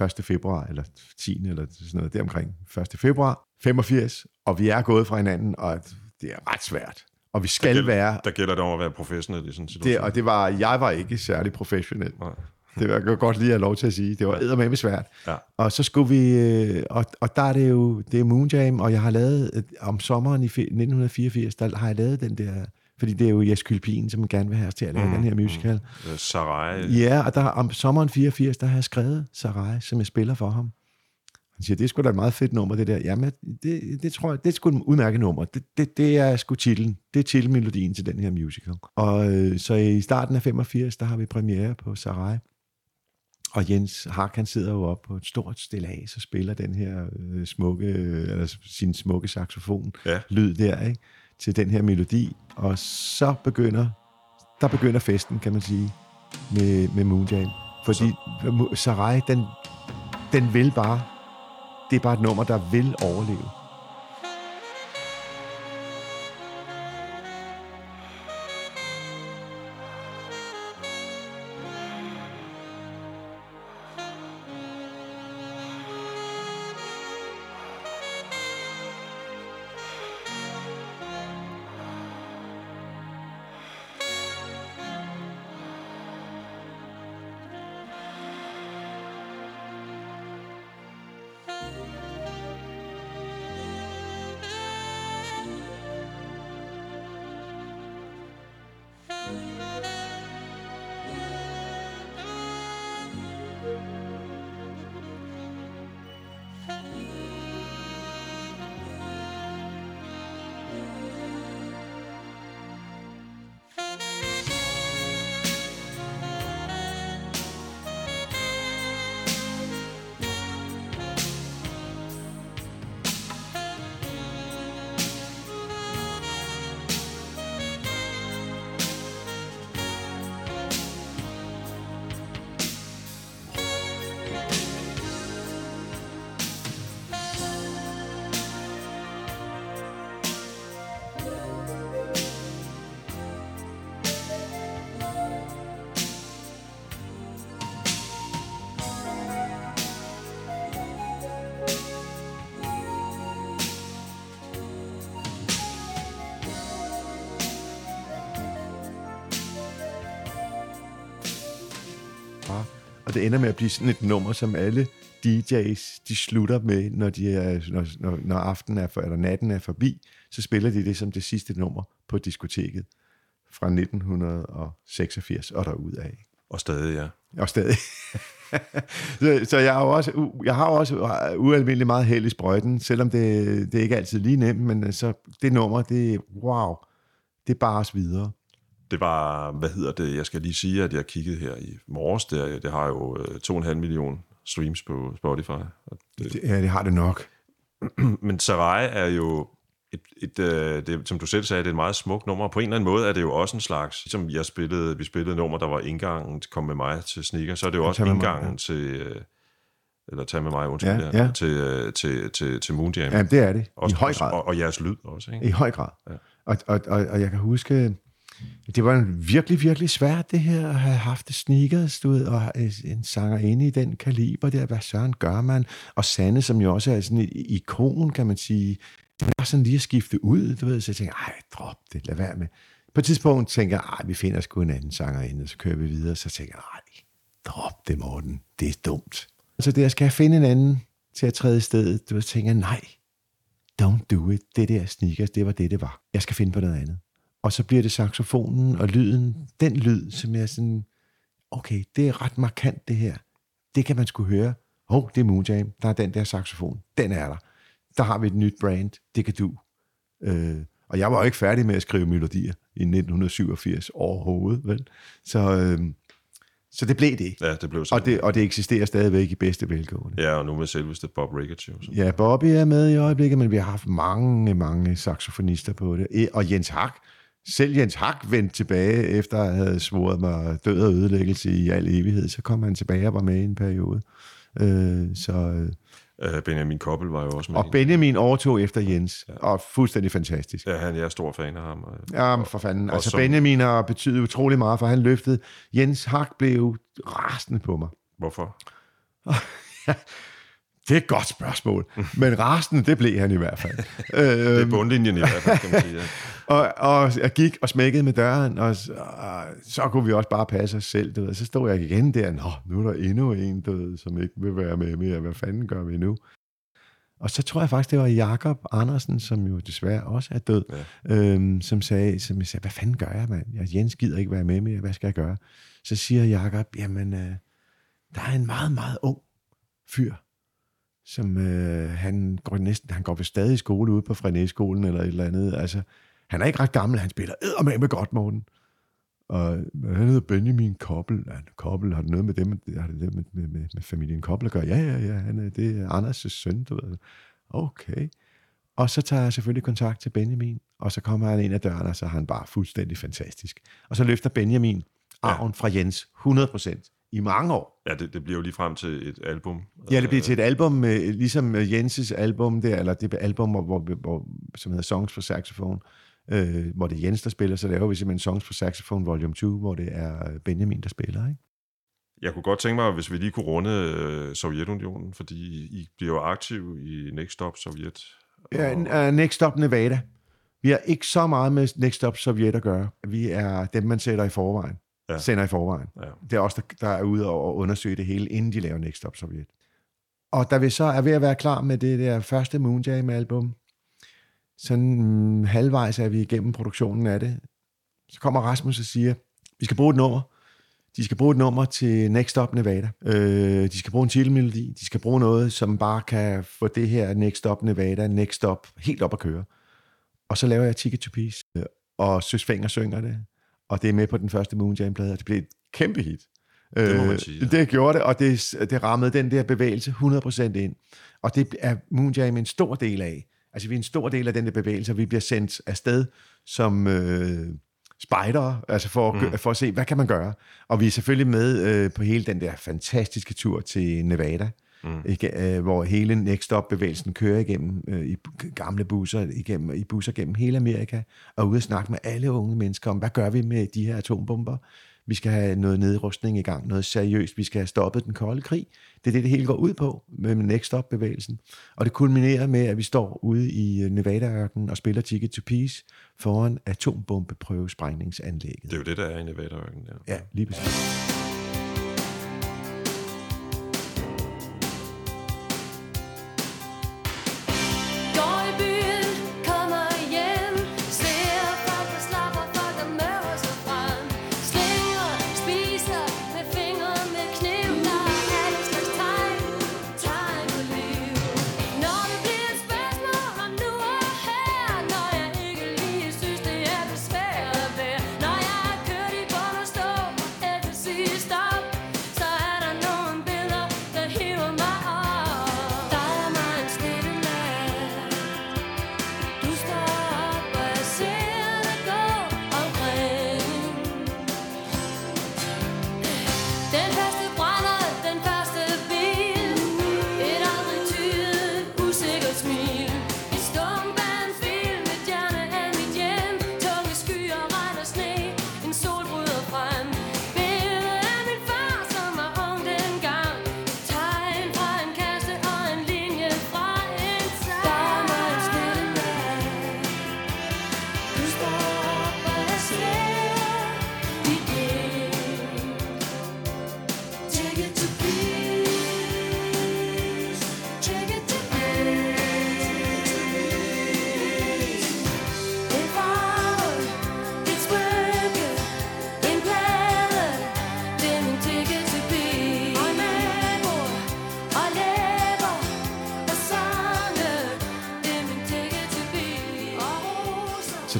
1. februar, eller 10. eller sådan noget deromkring. 1. februar 85, og vi er gået fra hinanden, og det er ret svært. Og vi skal gælder, være... Der gælder det om at være professionel i sådan en situation. Det, og det var, jeg var ikke særlig professionel. Nej. Det vil jeg godt lige have lov til at sige. Det var eddermame svært. Ja. Og så skulle vi, øh, og, og der er det jo, det er Moonjam, og jeg har lavet, øh, om sommeren i fe- 1984, der har jeg lavet den der, fordi det er jo Jes Kylpin, som gerne vil have os til at lave mm, den her musical. Øh, Sarai. Ja, og der, om sommeren 84, der har jeg skrevet Sarai, som jeg spiller for ham. Han siger, det er sgu da et meget fedt nummer, det der. Jamen, det, det tror jeg, det er sgu et udmærket nummer. Det, det, det er sgu titlen. Det er titelmelodien til den her musical. Og øh, så i starten af 85, der har vi premiere på Sarai. Og Jens Hark, han sidder jo oppe på et stort stillads og spiller den her øh, smukke, øh, eller sin smukke saxofon Ja. lyd der, ikke? til den her melodi. Og så begynder, der begynder festen, kan man sige, med, med Moonjam. Fordi Mu- Sarai, den, den vil bare, det er bare et nummer, der vil overleve. Ender med at blive sådan et nummer, som alle DJ's, de slutter med, når, de er, når, når, når aftenen er for, eller natten er forbi, så spiller de det som det sidste nummer på diskoteket fra 1986 og derudad. Og stadig, ja. Og stadig. så, så jeg, har jo også, jeg har også ualmindeligt meget held i sprøjten, selvom det, det er ikke altid lige nemt, men så det nummer, det wow, det bare os videre. Det var, hvad hedder det, jeg skal lige sige, at jeg kiggede her i morges, der, det har jo øh, 2,5 million streams på Spotify. Det, Det, ja, det har det nok. men Sarai er jo, et, et, øh, det, som du selv sagde, det er et meget smukt nummer. På en eller anden måde er det jo også en slags, ligesom jeg spillede, vi spillede nummer, der var indgangen til Kom med mig til Sneaker, så er det jo også Tag med mig, indgangen ja. til, øh, eller Tag med mig, undskyld, Ja, ja, ja. Til, øh, til, til, til Moon Jam. Ja, det er det. også, I høj grad. Og, og jeres lyd også, ikke? I høj grad. Ja. Ja. Og, og, og, og jeg kan huske, det var en virkelig, virkelig svært det her, at have haft det sneakers, du ved, og en sanger inde i den kaliber der, hvad søren gør man? Og Sanne, som jo også er sådan et ikon, kan man sige, det var sådan lige at skifte ud, du ved, så jeg tænkte, ej, drop det, lad være med. På et tidspunkt tænker jeg, ej, vi finder sgu en anden sanger inde, og så kører vi videre, så tænker jeg, ej, drop det, Morten, det er dumt. Så der skal jeg finde en anden til at træde i stedet, du ved, tænker nej, don't do it. Det der sneakers, det var det, det var. Jeg skal finde på noget andet. Og så bliver det saxofonen og lyden, den lyd, som er sådan, okay, det er ret markant det her. Det kan man skulle høre. Åh, oh, det er Moonjam. Der er den der saxofon. Den er der. Der har vi et nyt brand. Det kan du. Øh, og jeg var jo ikke færdig med at skrive melodier i 1987 overhovedet, vel? Så, øh, så det blev det. Ja, det blev så. Og det, og det eksisterer stadigvæk i bedste velgående. Ja, og nu med selveste Bob Ricketts jo. Så. Ja, Bobby er med i øjeblikket, men vi har haft mange, mange saxofonister på det. E- Og Jens Hak, selv Jens Hak vendte tilbage, efter at have svoret mig død og ødelæggelse i al evighed. Så kom han tilbage og var med i en periode. Øh, så, øh, Uh, Benjamin Koppel var jo også med. og Benjamin overtog efter Jens, og fuldstændig fantastisk. Ja, han, jeg er stor fan af ham. og- Ja, men for fanden. og Altså, som- Benjamin har betydet utrolig meget, for han løftede. Jens Hak blev rasende på mig. Hvorfor? Det er et godt spørgsmål, men rasende, det blev han i hvert fald. Det er bundlinjen i hvert fald, kan man sige. Og, og jeg gik og smækkede med døren, og, så- og så kunne vi også bare passe os selv. Du ved. Så stod jeg igen der, Nå, nu er der endnu en, du ved, som ikke vil være med mere. Hvad fanden gør vi nu? Og så tror jeg faktisk, det var Jakob Andersen, som jo desværre også er død, ja. øhm, som, sagde, som jeg sagde, hvad fanden gør jeg, mand? Jeg, Jens gider ikke være med mere, hvad skal jeg gøre? Så siger Jakob, jamen, øh, der er en meget, meget ung fyr, som øh, han går næsten, han går vist stadig i skole ude på Frené-skolen eller et eller andet. Altså, han er ikke ret gammel, han spiller eddermame med godt, Morten. Og han hedder Benjamin Koppel. Ja, Koppel, har det noget med dem, har det med, med, med, med familien Koppel at gøre? Ja, ja, ja, han er, det er Anders' søn, du ved. Okay. Og så tager jeg selvfølgelig kontakt til Benjamin, og så kommer han ind ad døren, og så er han bare fuldstændig fantastisk. Og så løfter Benjamin arven fra Jens 100% i mange år. Ja, det, det bliver jo lige frem til et album. Ja, det bliver til et album, øh, ligesom øh, Jenses album der, eller det album, hvor, hvor, hvor, som hedder Songs for Saxophone, øh, hvor det er Jens, der spiller, så laver vi simpelthen Songs for Saxophone Volume 2, hvor det er øh, Benjamin, der spiller, ikke? Jeg kunne godt tænke mig, hvis vi lige kunne runde øh, Sovjetunionen, fordi I bliver jo aktive i Next Stop Sovjet. Ja, uh, Next Stop Nevada. Vi har ikke så meget med Next Stop Sovjet at gøre. Vi er dem, man sætter i forvejen. Ja. Sender i forvejen. Ja. Det er os, der, der er ude og undersøge det hele, inden de laver Next Stop Sovjet. Og da vi så er ved at være klar med det der første Moonjam-album, sådan halvvejs er vi igennem produktionen af det, så kommer Rasmus og siger, vi skal bruge et nummer. De skal bruge et nummer til Next Stop Nevada. Øh, de skal bruge en titelmelodi. De skal bruge noget, som bare kan få det her Next Stop Nevada, Next Stop, helt op at køre. Og så laver jeg Ticket to Peace, øh, og Søs Fenger synger det, og det er med på den første Moonjam-plade, og det blev et kæmpe hit. Det må man Øh, sige, ja. Det gjorde det, og det, det rammede den der bevægelse 100% ind. Og det er Moonjam en stor del af. Altså, vi er en stor del af den der bevægelse, og vi bliver sendt afsted som øh, spejdere, altså for at, mm. for at se, hvad kan man gøre. Og vi er selvfølgelig med øh, på hele den der fantastiske tur til Nevada, mm. ikke, øh, hvor hele Next Stop-bevægelsen kører igennem øh, i gamle busser, igennem, i busser gennem hele Amerika, og ude og snakke med alle unge mennesker om, hvad gør vi med de her atombomber? Vi skal have noget nedrustning i gang, noget seriøst. Vi skal have stoppet den kolde krig. Det er det, det hele går ud på med Next Stop-bevægelsen. Og det kulminerer med, at vi står ude i øh, Nevada-ørkenen og spiller Ticket to Peace foran atombombeprøvesprængningsanlægget. Det er jo det, der er i Nevada-ørken. Ja. Ja, lige præcis.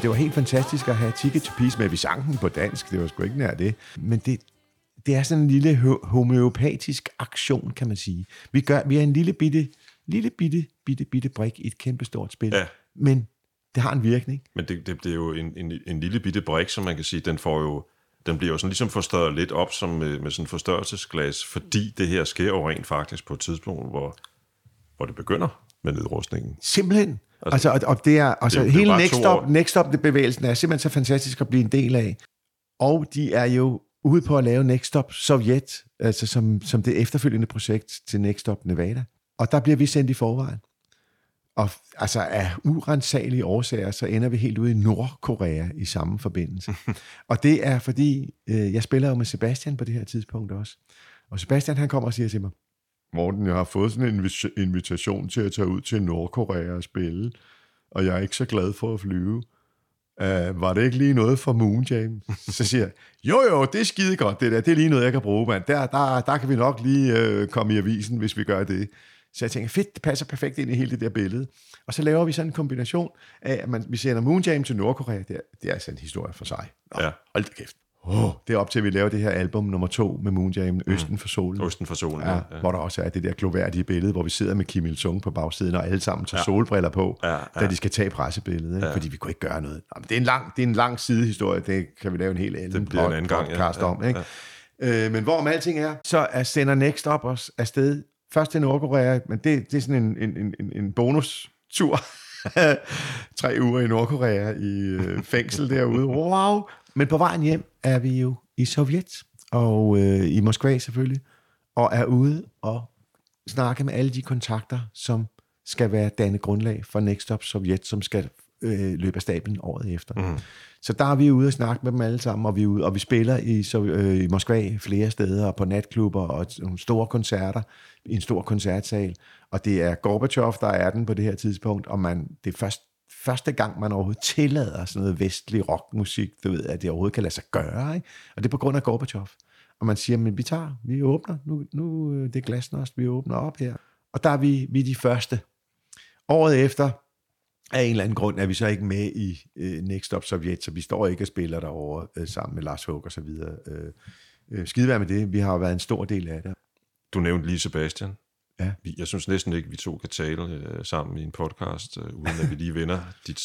Det var helt fantastisk at have Ticket to Peace med. Vi sang den på dansk, det var sgu ikke nær det. Men det, det er sådan en lille ho- homeopatisk aktion, kan man sige. Vi, gør, vi er en lille bitte, lille bitte, bitte, bitte brik i et kæmpestort spil. Ja. Men det har en virkning. Men det, det, det er jo en, en, en lille bitte brik, som man kan sige, den får jo den bliver jo sådan ligesom forstørret lidt op som med, med sådan en forstørrelsesglas, fordi det her sker jo rent faktisk på et tidspunkt, hvor, hvor det begynder med nedrustningen. Simpelthen. Altså, altså, og, og det er, altså, det hele bare Next år. Next Stop bevægelsen er simpelthen så fantastisk at blive en del af. Og de er jo ude på at lave Next Stop Sovjet, altså som, som det efterfølgende projekt til Next Stop Nevada. Og der bliver vi sendt i forvejen. Og altså af urensagelige årsager, så ender vi helt ude i Nordkorea i samme forbindelse. og det er fordi, øh, jeg spiller jo med Sebastian på det her tidspunkt også. Og Sebastian han kommer og siger til mig, Morten, jeg har fået sådan en invi- invitation til at tage ud til Nordkorea og spille, og jeg er ikke så glad for at flyve. Uh, var det ikke lige noget for Moonjam? Så siger jeg, jo jo, det er skide godt det der, det er lige noget, jeg kan bruge, mand. Der, der, der kan vi nok lige uh, komme i avisen, hvis vi gør det. Så jeg tænker, fedt, det passer perfekt ind i hele det der billede. Og så laver vi sådan en kombination af, at man, vi sender Moonjam til Nordkorea. Det er, det er altså en historie for sig. Nå, Ja. Hold da kæft. Oh, det er op til, at vi laver det her album nummer to med Moonjam, Østen for solen. Osten for solen. Ja, hvor der også er det der gloværdige billede, hvor vi sidder med Kim Il-sung på bagsiden, og alle sammen tager ja. solbriller på, Ja, ja, ja. ja. da de skal tage pressebilledet, ikke? Ja. fordi vi kunne ikke gøre noget. Jamen, det, er en lang, det er en lang sidehistorie, det kan vi lave en helt anden bliver en anden gang, ja. podcast Ja, om. Ikke? Ja. Øh, men hvorom alting er, så er sender Next Up os afsted, først til Nordkorea, men det, det er sådan en, en, en, en, en bonus-tur. Tre uger i Nordkorea i øh, fængsel derude. Wow! Men på vejen hjem er vi jo i Sovjet, og øh, i Moskva selvfølgelig, og er ude og snakke med alle de kontakter, som skal være danne grundlag for Next Stop Sovjet, som skal øh, løbe af stablen året efter. Mm. Så der er vi ude og snakke med dem alle sammen, og vi, er ude, og vi spiller i, så, øh, i Moskva flere steder, og på natklubber og nogle store koncerter, i en stor koncertsal. Og det er Gorbachev, der er den på det her tidspunkt, og man, det er først, første gang, man overhovedet tillader sådan noget vestlig rockmusik, du ved, at det overhovedet kan lade sig gøre. Ikke? Og det er på grund af Gorbachev. Og man siger, men vi tager, vi åbner, nu, nu øh, det er glasnost, vi åbner op her. Og der er vi, vi er de første. Året efter, af en eller anden grund, er vi så ikke med i øh, Next Stop Sovjet, så vi står ikke og spiller derovre øh, sammen med Lars Håg og så videre. Øh, øh, skide med det, vi har jo været en stor del af det. Du nævnte lige Sebastian. Ja. Jeg synes næsten ikke, vi to kan tale øh, sammen i en podcast, øh, uden at vi lige vender dit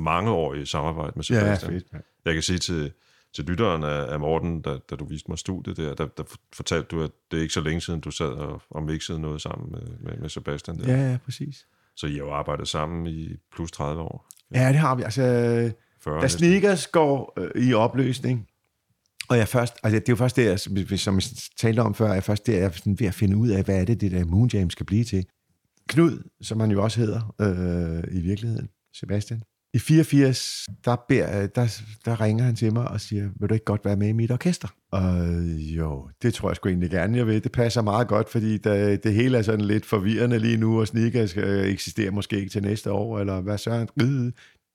mangeårige samarbejde med Sebastian. fedt, mand. Jeg kan sige til, til lytteren af, af Morten, da, da du viste mig studiet der, der, der fortalte du, at det er ikke så længe siden, du sad og, og mixede noget sammen med, med, med Sebastian der. Ja, ja, præcis. Så I har jo arbejdet sammen i plus 30 år. Ja, det har vi. Altså, 40 da næsten. Sneakers går øh, i opløsning, og jeg først, altså det er jo først det, jeg, som jeg talte om før, jeg først det, jeg er sådan ved at finde ud af, hvad er det, det der Moon James skal blive til. Knud, som han jo også hedder øh, i virkeligheden, Sebastian. I 84, der, beder, øh, der, der ringer han til mig og siger, vil du ikke godt være med i mit orkester? Og jo, det tror jeg sgu egentlig gerne, jeg vil. Det passer meget godt, fordi der, det hele er sådan lidt forvirrende lige nu, og Sneakers øh, eksisterer måske ikke til næste år, eller hvad så?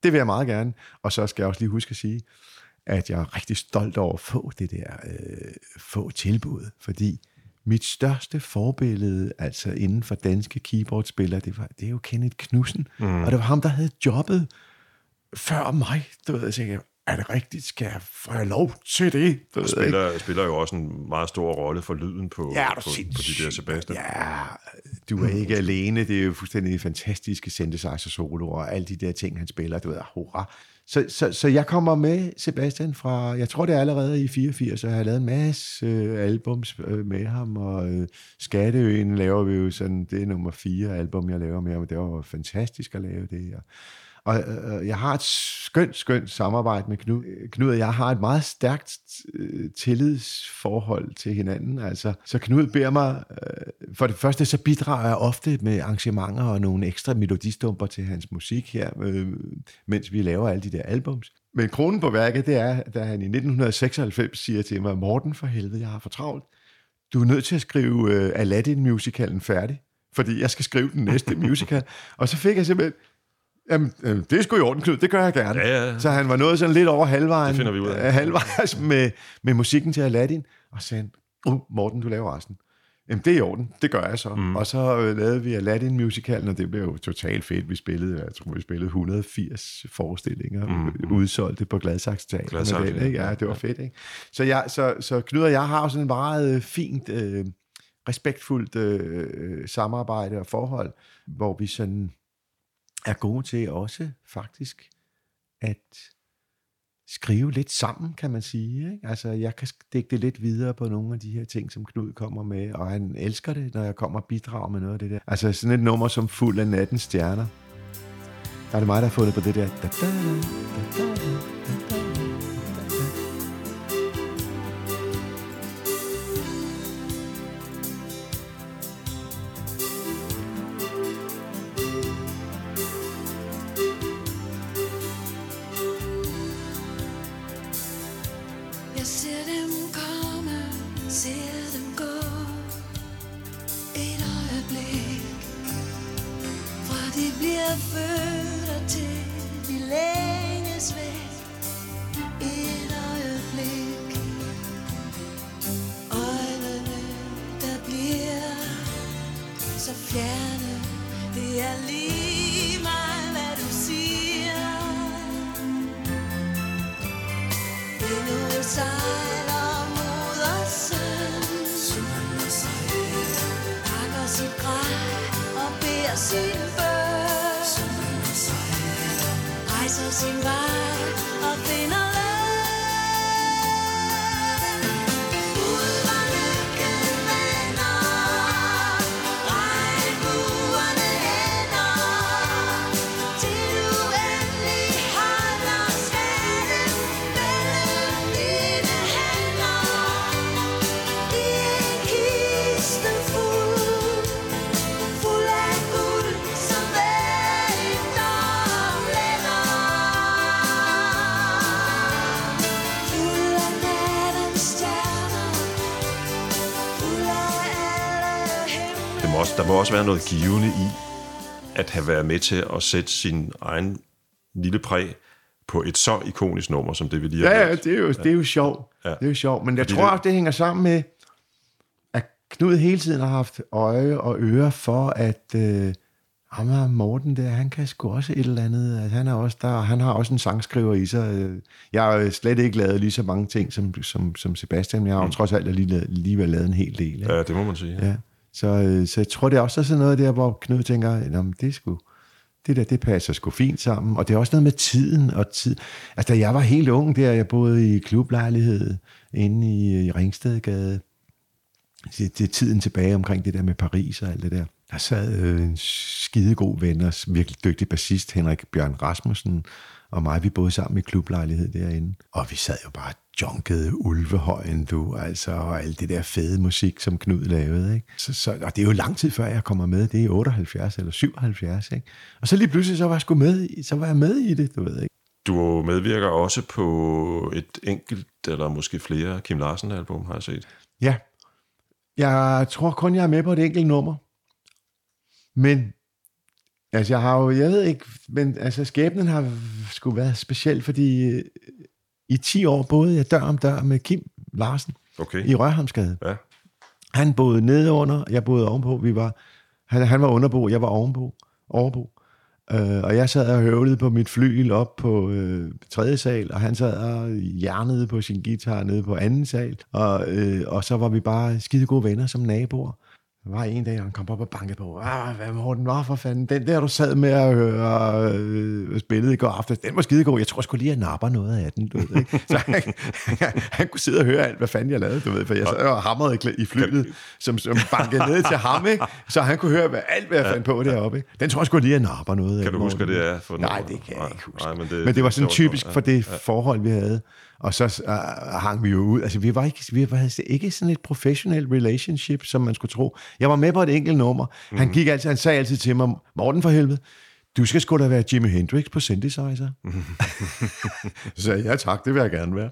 Det vil jeg meget gerne. Og så skal jeg også lige huske at sige, at jeg er rigtig stolt over at få det der øh, få tilbud, fordi mit største forbillede, altså inden for danske keyboardspillere, det, var, det er jo Kenneth Knudsen, mm. og det var ham, der havde jobbet før mig. Du ved, jeg tænkte, er det rigtigt? Skal jeg få jeg lov til det? Du ved, ikke? Spiller, spiller jo også en meget stor rolle for lyden på, Ja, er du på, på de der Sebastian. Ja, du er ikke alene. Det er jo fuldstændig fantastiske synthesizer-soloer og alle de der ting, han spiller. Du ved, hurra. Så, så, så jeg kommer med Sebastian fra, jeg tror det er allerede i 84, og jeg har lavet en masse øh, albums øh, med ham, og øh, Skatteøen laver vi jo sådan, det er nummer fire album, jeg laver med ham, og det var fantastisk at lave det. Og, og øh, øh, jeg har et skønt, skønt samarbejde med Knud. Øh, Knud og jeg har et meget stærkt øh, tillidsforhold til hinanden. Altså, så Knud beder mig, øh, for det første så bidrager jeg ofte med arrangementer og nogle ekstra melodistumper til hans musik her, øh, mens vi laver alle de der albums. Men kronen på værket, det er, da han i 1996 siger til mig, Morten for helvede, jeg har for travlt. Du er nødt til at skrive øh, Aladdin-musicalen færdig, fordi jeg skal skrive den næste musical. Og så fik jeg simpelthen, Jamen, øh, det er sgu i orden, Knud. Det gør jeg gerne. Ja, ja. Så han var nået sådan lidt over halvvejen. Det finder vi ud af. øh, Halvvejs med, med musikken til Aladdin. Og sagde han, oh, Morten, du laver resten. Jamen, det er i orden. Det gør jeg så. Mm. Og så øh, lavede vi Aladdin-musicalen, og det blev jo totalt fedt. Vi spillede, jeg tror, vi spillede 180 forestillinger, mm. udsolgte på Gladsaxe Teater. Gladsaxe, den, ikke? Ja, det var fedt, ikke? Så, jeg, så, så Knud og jeg har jo sådan en meget øh, fint, øh, respektfuldt øh, øh, samarbejde og forhold, hvor vi sådan er gode til også faktisk at skrive lidt sammen, kan man sige. Ikke? Altså, jeg kan dække det lidt videre på nogle af de her ting, som Knud kommer med, og han elsker det, når jeg kommer og bidrager med noget af det der. Altså sådan et nummer som Fuld af nattens stjerner. Der er det mig, der har fundet på det der. Da, da, da, da, da, da, være noget givende i, at have været med til at sætte sin egen lille præg på et så ikonisk nummer, som det vi lige har Ja, ja, det er jo, det er jo sjovt. Ja. Ja. Det er jo sjovt. Men jeg Fordi tror også, det hænger sammen med, at Knud hele tiden har haft øje og øre for, at øh, ham her Morten der, han kan sgu også et eller andet. At han, er også der, han har også en sangskriver i sig. Jeg har slet ikke lavet lige så mange ting som, som, som Sebastian, men jeg har jo trods alt alligevel lavet en hel del. Ikke? Ja, det må man sige. Ja. Ja. Så, øh, så jeg tror, det er også sådan noget der, hvor Knud tænker, at det er sgu, det der, det passer sgu fint sammen. Og det er også noget med tiden og tid. Altså, da jeg var helt ung der, jeg boede i klublejlighed inde i, øh, i Ringstedgade, det, det er tiden tilbage omkring det der med Paris og alt det der. Der sad øh, en skidegod ven og virkelig dygtig bassist, Henrik Bjørn Rasmussen, og mig, vi boede sammen i klublejlighed derinde. Og vi sad jo bare junkede ulvehøjen, du, altså, og alt det der fede musik, som Knud lavede, ikke? Så, så, og det er jo lang tid før, jeg kommer med. Det er 78 eller 77, ikke? Og så lige pludselig, så var jeg sgu med, i- så var jeg med i det, du ved, ikke? Du medvirker også på et enkelt, eller måske flere Kim Larsen-album, har jeg set. Ja. Jeg tror kun, jeg er med på et enkelt nummer. Men, altså jeg har jo, jeg ved ikke, men altså skæbnen har skulle været speciel, fordi øh, i 10 år boede jeg dør om dør med Kim Larsen Okay. i Rørhamsgade. Ja. Han boede nede under, jeg boede ovenpå. Vi var, han, han var underbo, jeg var ovenpå, overbo. Øh, og jeg sad og høvlede på mit flyl op på øh, tredje sal, og han sad og hjernede på sin guitar nede på anden sal. Og, øh, og så var vi bare skide gode venner som naboer. Der var en dag, han kom op og bankede på. Ah, hvad Morten, var for fanden? Den der, du sad med at høre øh, spillet i går aftes, den var skidegod. Jeg tror sgu lige, jeg napper noget af den, du ved, ikke? Så han, han, han, kunne sidde og høre alt, hvad fanden jeg lavede, du ved, for jeg sad og hamrede i, flyet, som, som bankede ned til ham, ikke? Så han kunne høre hvad, alt, hvad jeg fandt på deroppe, ikke? Den tror jeg sgu lige, jeg napper noget af. Kan du huske, hvad Morten. det er for Nej, det kan jeg ikke huske. nej, men, det, men det var sådan typisk for det forhold, vi havde. Og så uh, hang vi jo ud. Altså, vi var ikke, vi var ikke sådan et professionelt relationship, som man skulle tro. Jeg var med på et enkelt nummer. Mm. Han gik altid, han sagde altid til mig, Morten for helvede, du skal sgu da være Jimi Hendrix på synthesizer. så sagde jeg, ja tak, det vil jeg gerne være.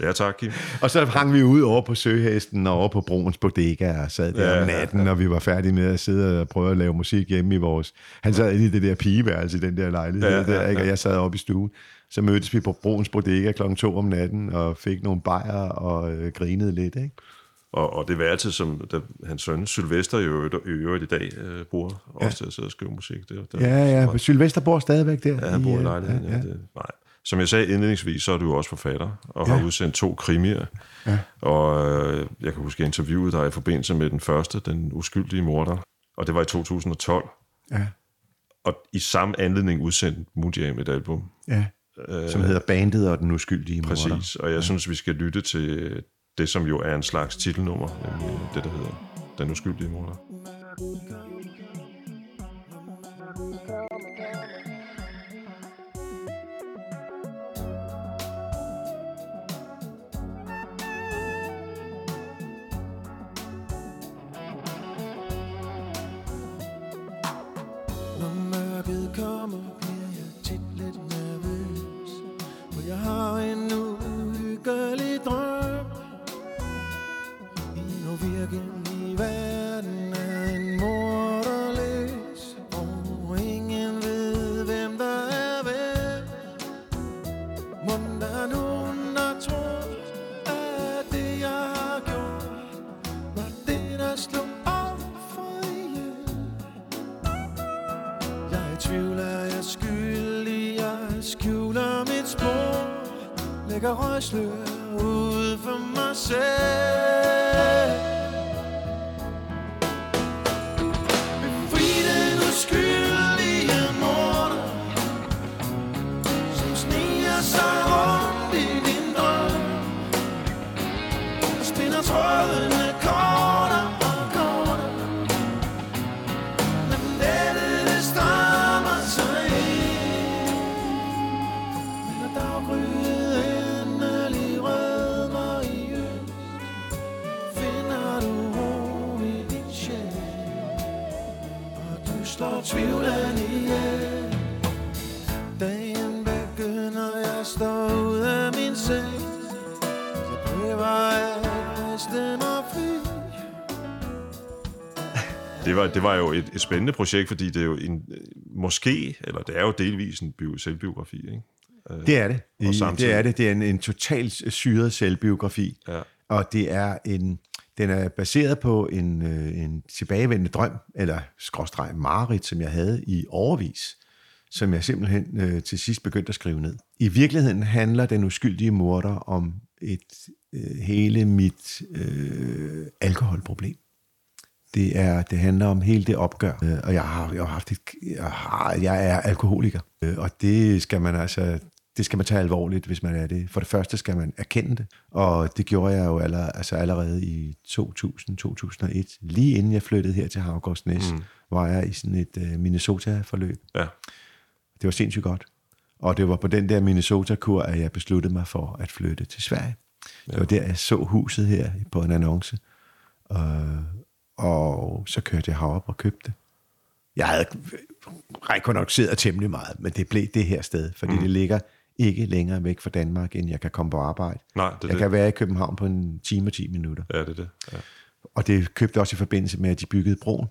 Ja, tak, Kim. Og så hang vi ud over på Søhesten og over på Broens Bodega og sad der Ja, ja, om natten, og vi var færdige med at sidde og prøve at lave musik hjemme i vores... Han sad inde i det der pigeværelse i den der lejlighed Ja, ja, ja, der, ikke? og ja. jeg sad oppe i stuen. Så mødtes vi på Broens Bodega klokken to om natten og fik nogle bajer og øh, grinede lidt. Ikke? Og, og det værelse, som der, hans søn Sylvester i øvrigt, i, øvrigt i dag øh, bruger, også til at sidde og skrive musik. Det, det, Ja, ja, men Sylvester bor stadigvæk der. Ja, han bor i øh, lejligheden. Ja, Ja, ja. ja. Det, nej. Som jeg sagde indledningsvis, så er du jo også forfatter, og har Ja. udsendt to krimier. Ja. Og øh, jeg kan huske, jeg interviewede dig i forbindelse med den første, Den uskyldige morder. Og det var i 2012. ja, Og i samme anledning udsendte Mujam et album. ja. Som hedder Bandet og den uskyldige morder. Præcis. Og jeg synes, vi skal lytte til det, som jo er en slags titelnummer, nemlig det, der hedder Den uskyldige morder. Jeg tvivler, jeg skyldig, jeg skjuler mit spor. Lægger røgslør ud for mig selv. Det var, det var jo et, et spændende projekt, fordi det er jo en, øh, måske, eller det er jo delvis en bio, selvbiografi, ikke? Det er det. I, samtidig- det er det. Det er en, en totalt syret selvbiografi. Ja. Og det er en, den er baseret på en, øh, en tilbagevendende drøm, eller skråstreg mareridt, som jeg havde i overvis, som jeg simpelthen øh, til sidst begyndte at skrive ned. I virkeligheden handler den uskyldige morder om et øh, hele mit øh, alkoholproblem. Det, er, det handler om hele det opgør, øh, og jeg har, jeg har haft et, jeg, har, jeg er alkoholiker, øh, og det skal man altså, det skal man tage alvorligt, hvis man er det. For det første skal man erkende det, og det gjorde jeg jo allerede, altså allerede i 2000-2001, lige inden jeg flyttede her til Havgårdsnæs, mm. var jeg i sådan et uh, Minnesota-forløb. Ja. Det var sindssygt godt. Og det var på den der Minnesota-kur, at jeg besluttede mig for at flytte til Sverige. Det var der, jeg så huset her på en annonce. Og, og så kørte jeg herop og købte. Jeg havde rekognosceret temmelig meget, men det blev det her sted, fordi mm. det ligger ikke længere væk fra Danmark, end jeg kan komme på arbejde. Nej, det jeg det. kan være i København på en time og 10 minutter. Ja, det er det. Ja. Og det købte også i forbindelse med, at de byggede broen.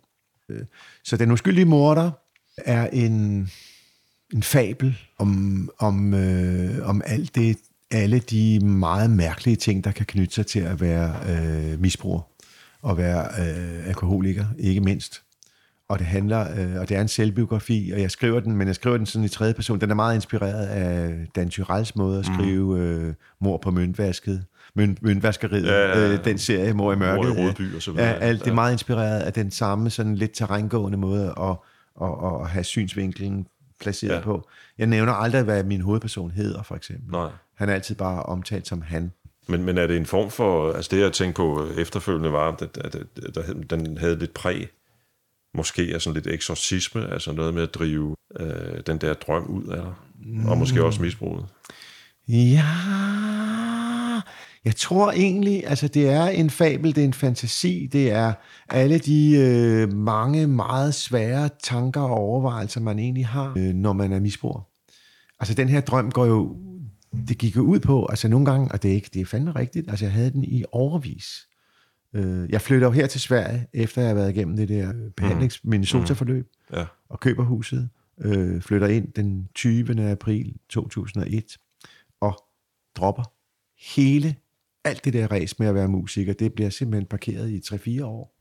Så den uskyldige morder er en, en fabel om, om, øh, om alt det, alle de meget mærkelige ting, der kan knytte sig til at være øh, misbruger og være øh, alkoholiker, ikke mindst. Og det handler, øh, og det er en selvbiografi, og jeg skriver den, men jeg skriver den sådan i tredje person. Den er meget inspireret af Dan Tyrells måde at skrive øh, Mor på møntvasket, mønt, møntvaskeriet, Ja, ja, ja. øh, den serie Mor i mørket. Mord i Rodby og så videre. Ja, alt det er meget inspireret af den samme sådan lidt terrængående måde at, at, at, at have synsvinklen placeret ja. på. Jeg nævner aldrig, hvad min hovedperson hedder, for eksempel. Nej. Han er altid bare omtalt som han. Men, men er det en form for... Altså det, jeg tænkte på efterfølgende, var, at, at, at, at den havde lidt præg, måske af sådan lidt eksorcisme, altså noget med at drive øh, den der drøm ud af dig. Og måske også misbruget. Ja, jeg tror egentlig, altså det er en fabel, det er en fantasi, det er alle de øh, mange meget svære tanker og overvejelser, man egentlig har, øh, når man er misbruger. Altså den her drøm går jo, det gik jo ud på, altså nogle gange, og det er ikke, det er fandme rigtigt, altså jeg havde den i overvis. Øh, jeg flytter jo her til Sverige, efter jeg har været igennem det der behandlings Minnesota-forløb, Ja. og køber huset, øh, flytter ind den 20. april 2001, og dropper hele, alt det der ræs med at være musiker, det bliver simpelthen parkeret i 3-4 år.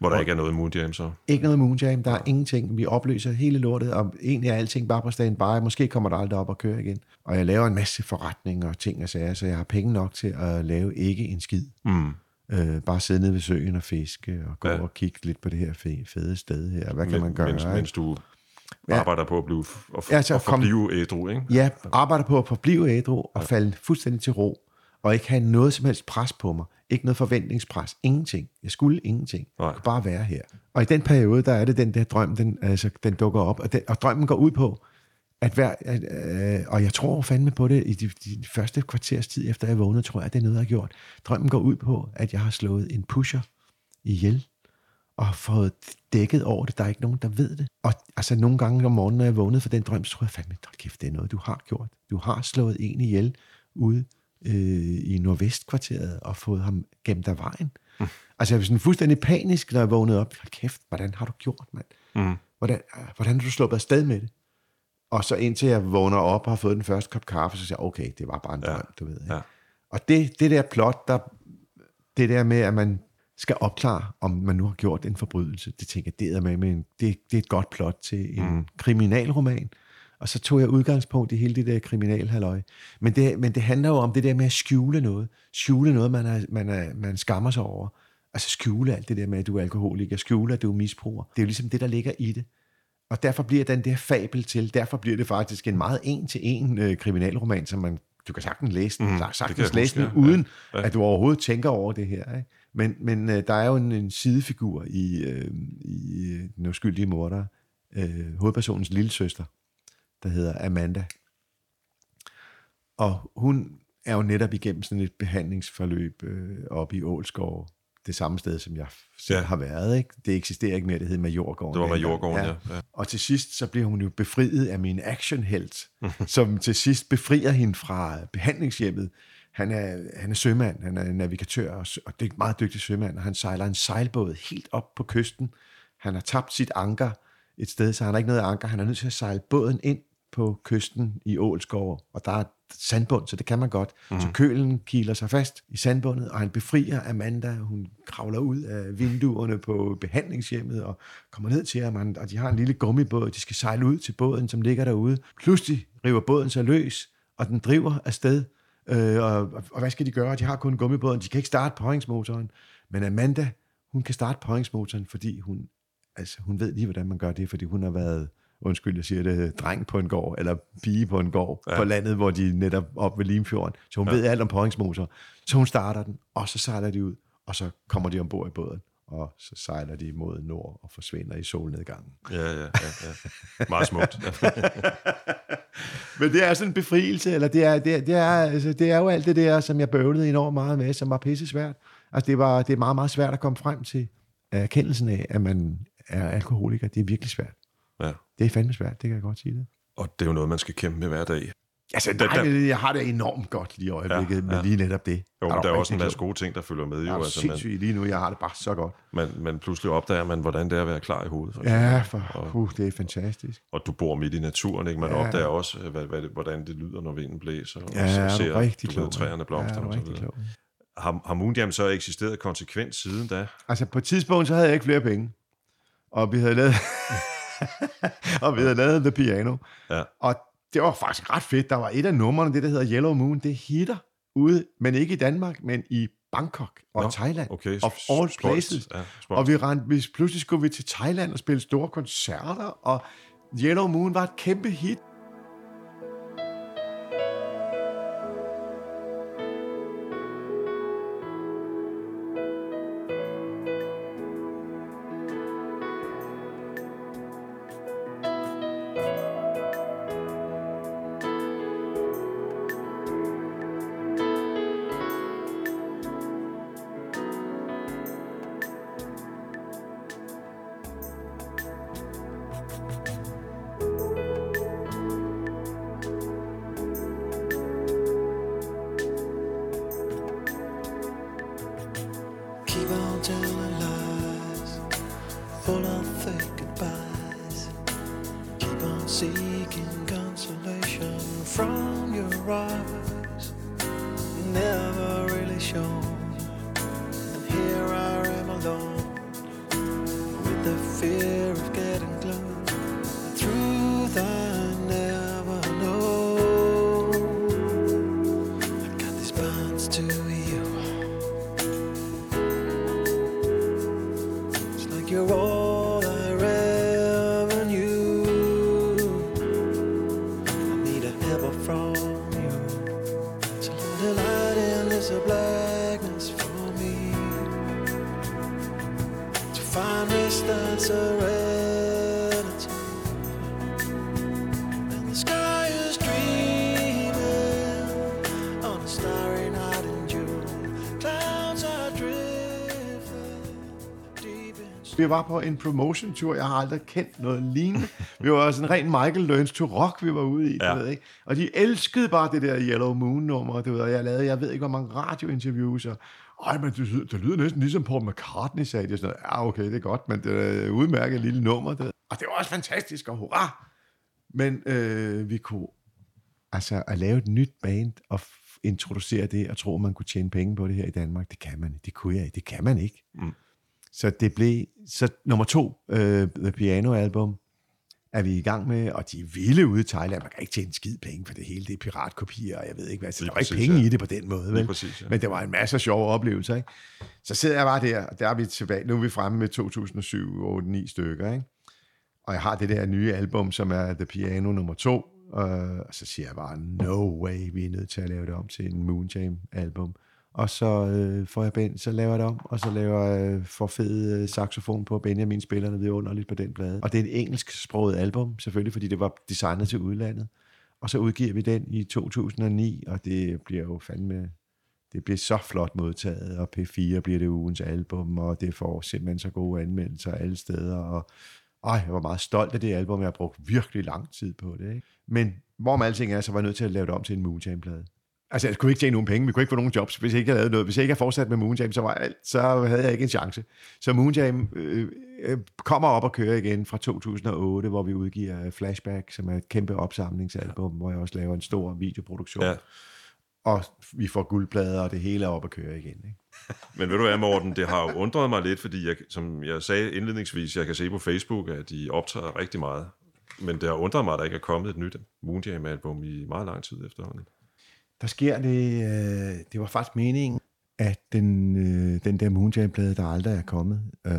Hvor der ikke er noget Moonjam så. Ikke noget Moonjam, der er ingenting. Vi opløser hele lortet, og egentlig er alting bare på standby. Måske kommer der aldrig op og køre igen. Og jeg laver en masse forretninger og ting og sager, så jeg har penge nok til at lave ikke en skid. Mm. Øh, bare sidde nede ved søen og fiske, og gå Ja. ja. og kigge lidt på det her fe- fede sted her. Hvad kan Men, man gøre? mens, mens du Ja. arbejder på at blive og, Ja, ja, så og kom- forblive ædru, ikke? Ja, arbejder på at forblive ædru og falde fuldstændig til ro, og ikke have noget som helst pres på mig. Ikke noget forventningspres. Ingenting. Jeg skulle ingenting. Nej. Jeg kunne bare være her. Og i den periode, der er det den der drøm, den, altså, den dukker op. Og, den, og drømmen går ud på, at hver, at, øh, og jeg tror fandme på det, i de, de første kvarters tid efter jeg vågnede, tror jeg, det er noget, jeg har gjort. Drømmen går ud på, at jeg har slået en pusher ihjel, og har fået dækket over det. Der er ikke nogen, der ved det. Og altså nogle gange om morgenen, når jeg vågnede for den drøm, så tror jeg fandme, kæft, det er noget, du har gjort. Du har slået en ihjel ude øh, i Nordvestkvarteret og fået ham gemt af vejen. Mm. Altså jeg var sådan fuldstændig panisk, når jeg vågnede op. Hold kæft, hvordan har du gjort, mand? Mm. Hvordan, hvordan har du sluppet afsted med det? Og så indtil jeg vågner op og har fået den første kop kaffe, så siger jeg, okay, det var bare en Ja. drøm, du ved. Ikke? Ja. Og det, det der plot, der, det der med, at man skal opklare, om man nu har gjort en forbrydelse, det tænker jeg, det er, med, med en, det, det er et godt plot til en mm. kriminalroman. Og så tog jeg udgangspunkt i hele det der kriminalhalløj. Men det, men det handler jo om det der med at skjule noget. Skjule noget, man, er, man, er, man skammer sig over. Altså skjule alt det der med, at du er alkoholiker. Skjule, at du er misbruger. Det er jo ligesom det, der ligger i det. Og derfor bliver den der fabel til, derfor bliver det faktisk en meget en-til-en øh, kriminalroman, som man, du kan sagtens læse den, mm, sagtens læse den, huske, ja. uden Ja. at du overhovedet tænker over det her. Ikke? Men, men øh, der er jo en, en sidefigur i, øh, i øh, Den uskyldige morder, øh, hovedpersonens lille søster, der hedder Amanda. Og hun er jo netop igennem sådan et behandlingsforløb øh, oppe i Ålskov det samme sted, som jeg selv Ja. ja. har været. Ikke? Det eksisterer ikke mere, det hed Majorgården. Det var. Majorgården, ja. ja. Og til sidst, så bliver hun jo befriet af min actionhelt, som til sidst befrier hende fra behandlingshjemmet. Han er, han er sømand, han er navigatør, og, og det er en meget dygtig sømand, og han sejler en sejlbåd helt op på kysten. Han har tabt sit anker et sted, så han har ikke noget anker. Han er nødt til at sejle båden ind på kysten i Ålskov, og der er sandbund, så det kan man godt. Mm. Så kølen kiler sig fast i sandbundet, og han befrier Amanda. Hun kravler ud af vinduerne på behandlingshjemmet og kommer ned til ham, og og de har en lille gummibåd. De skal sejle ud til båden, som ligger derude. Pludselig river båden sig løs, og den driver afsted. Øh, og, og, og hvad skal de gøre? De har kun gummibåden. De kan ikke starte påhængsmotoren. Men Amanda, hun kan starte påhængsmotoren, fordi hun, altså, hun ved lige, hvordan man gør det, fordi hun har været undskyld, jeg siger det, dreng på en gård, eller pige på en gård ja. på landet, hvor de netop op ved Limfjorden. Så hun ja. ved alt om påhængsmotor. Så hun starter den, og så sejler de ud, og så kommer de ombord i båden, og så sejler de mod nord og forsvinder i solnedgangen. Ja, ja, ja, ja. Meget smukt. Men det er sådan en befrielse, eller det er, det, er, det, er, altså, det er jo alt det der, som jeg bøvlede enormt meget med, som var pisse svært. Altså det, var, det er meget, meget svært at komme frem til erkendelsen af, at man er alkoholiker. Det er virkelig svært. Ja. Det er fandme svært, det kan jeg godt sige det. Og det er jo noget, man skal kæmpe med hver dag. Altså, Der- nej, der- der, jeg har det enormt godt lige i øjeblikket, Ja, ja, med ja. lige netop det. Jo, men der er også en masse gode ting, der følger med. Jo, er altså, man, lige nu, jeg har det bare så godt. man, man pludselig opdager man, hvordan det er at være klar i hovedet. For. Ja, for uh, det er fantastisk. Og du bor midt i naturen, ikke? Man Ja. opdager også, øh, hvad, hvad, hvordan det lyder, når vinden blæser. Og Ja, så er ser rigtig du klog. ved, træerne blomster ja, er og så videre. klog. Har, har Moonjam så eksisteret konsekvent siden da? Altså, på et tidspunkt, så havde jeg ikke flere penge. Og vi havde lavet, og vi havde lavet The Piano. Ja. Og det var faktisk ret fedt. Der var et af numrene, det der hedder Yellow Moon, det hitter ude, men ikke i Danmark, men i Bangkok og Nå, Thailand. Okay, Of all places. Ja, Og vi rendte, vi, pludselig skulle vi til Thailand og spille store koncerter, og Yellow Moon var et kæmpe hit. Vi var på en promotion tur, jeg har aldrig kendt noget lignende. Vi var sådan en ren Michael Learns to Rock, vi var ude i, Ja. ved, ikke? Og de elskede bare det der Yellow Moon-nummer, du ved, og jeg lavede, jeg ved ikke, hvor mange radiointerviews, og ej, men det, lyder- det lyder næsten ligesom Paul McCartney, sagde de. og Sådan, ja, okay, det er godt, men det er et udmærket lille nummer. Det. Og det var også fantastisk, og hurra! Men øh, vi kunne, altså at lave et nyt band, og introducere det, og tro, man kunne tjene penge på det her i Danmark, det kan man, det kunne jeg, ikke. det kan man ikke. Mm. Så det blev, så nummer to, øh, The Piano Album, er vi i gang med, og de er vilde ude i Thailand. Man kan ikke tjene en skid penge for det hele. Det er piratkopier, og jeg ved ikke hvad. Så der var ikke præcis, penge ja. i det på den måde, vel? præcis, ja. Men det var en masse sjove oplevelser, ikke? Så sidder jeg bare der, og der er vi tilbage. Nu er vi fremme med 2007, 8, 9 stykker, ikke? Og jeg har det der nye album, som er The Piano nummer to, øh, og så siger jeg bare, no way, vi er nødt til at lave det om til en Moonjam-album. Og så øh, får jeg ben, så laver jeg det om, og så laver øh, jeg for fed øh, saxofon på Benjamin spillerne noget vidunderligt på den plade. Og det er et engelsksproget album, selvfølgelig, fordi det var designet til udlandet. Og så udgiver vi den i 2009, og det bliver jo fandme det bliver så flot modtaget, og P4 bliver det ugens album, og det får simpelthen så gode anmeldelser alle steder, og ej, jeg var meget stolt af det album, jeg har brugt virkelig lang tid på det. Ikke? Men hvorom alting er, så var jeg nødt til at lave det om til en Moonjam-plade. Altså, jeg kunne ikke tjene nogen penge, vi kunne ikke få nogen jobs, hvis jeg ikke havde lavet noget. Hvis jeg ikke havde fortsat med Moonjam, så, var alt, så havde jeg ikke en chance. Så Moonjam øh, øh, kommer op og kører igen fra 2008, hvor vi udgiver Flashback, som er et kæmpe opsamlingsalbum, hvor jeg også laver en stor videoproduktion. Ja. Og vi får guldplader, og det hele er op at køre igen. Ikke? Men ved du hvad, Morten, det har jo undret mig lidt, fordi jeg, som jeg sagde indledningsvis, jeg kan se på Facebook, at de optager rigtig meget. Men det har undret mig, at der ikke er kommet et nyt Moonjam-album i meget lang tid efterhånden der sker det, øh, det var faktisk meningen, at den, øh, den der Moonjam-plade, der aldrig er kommet, øh,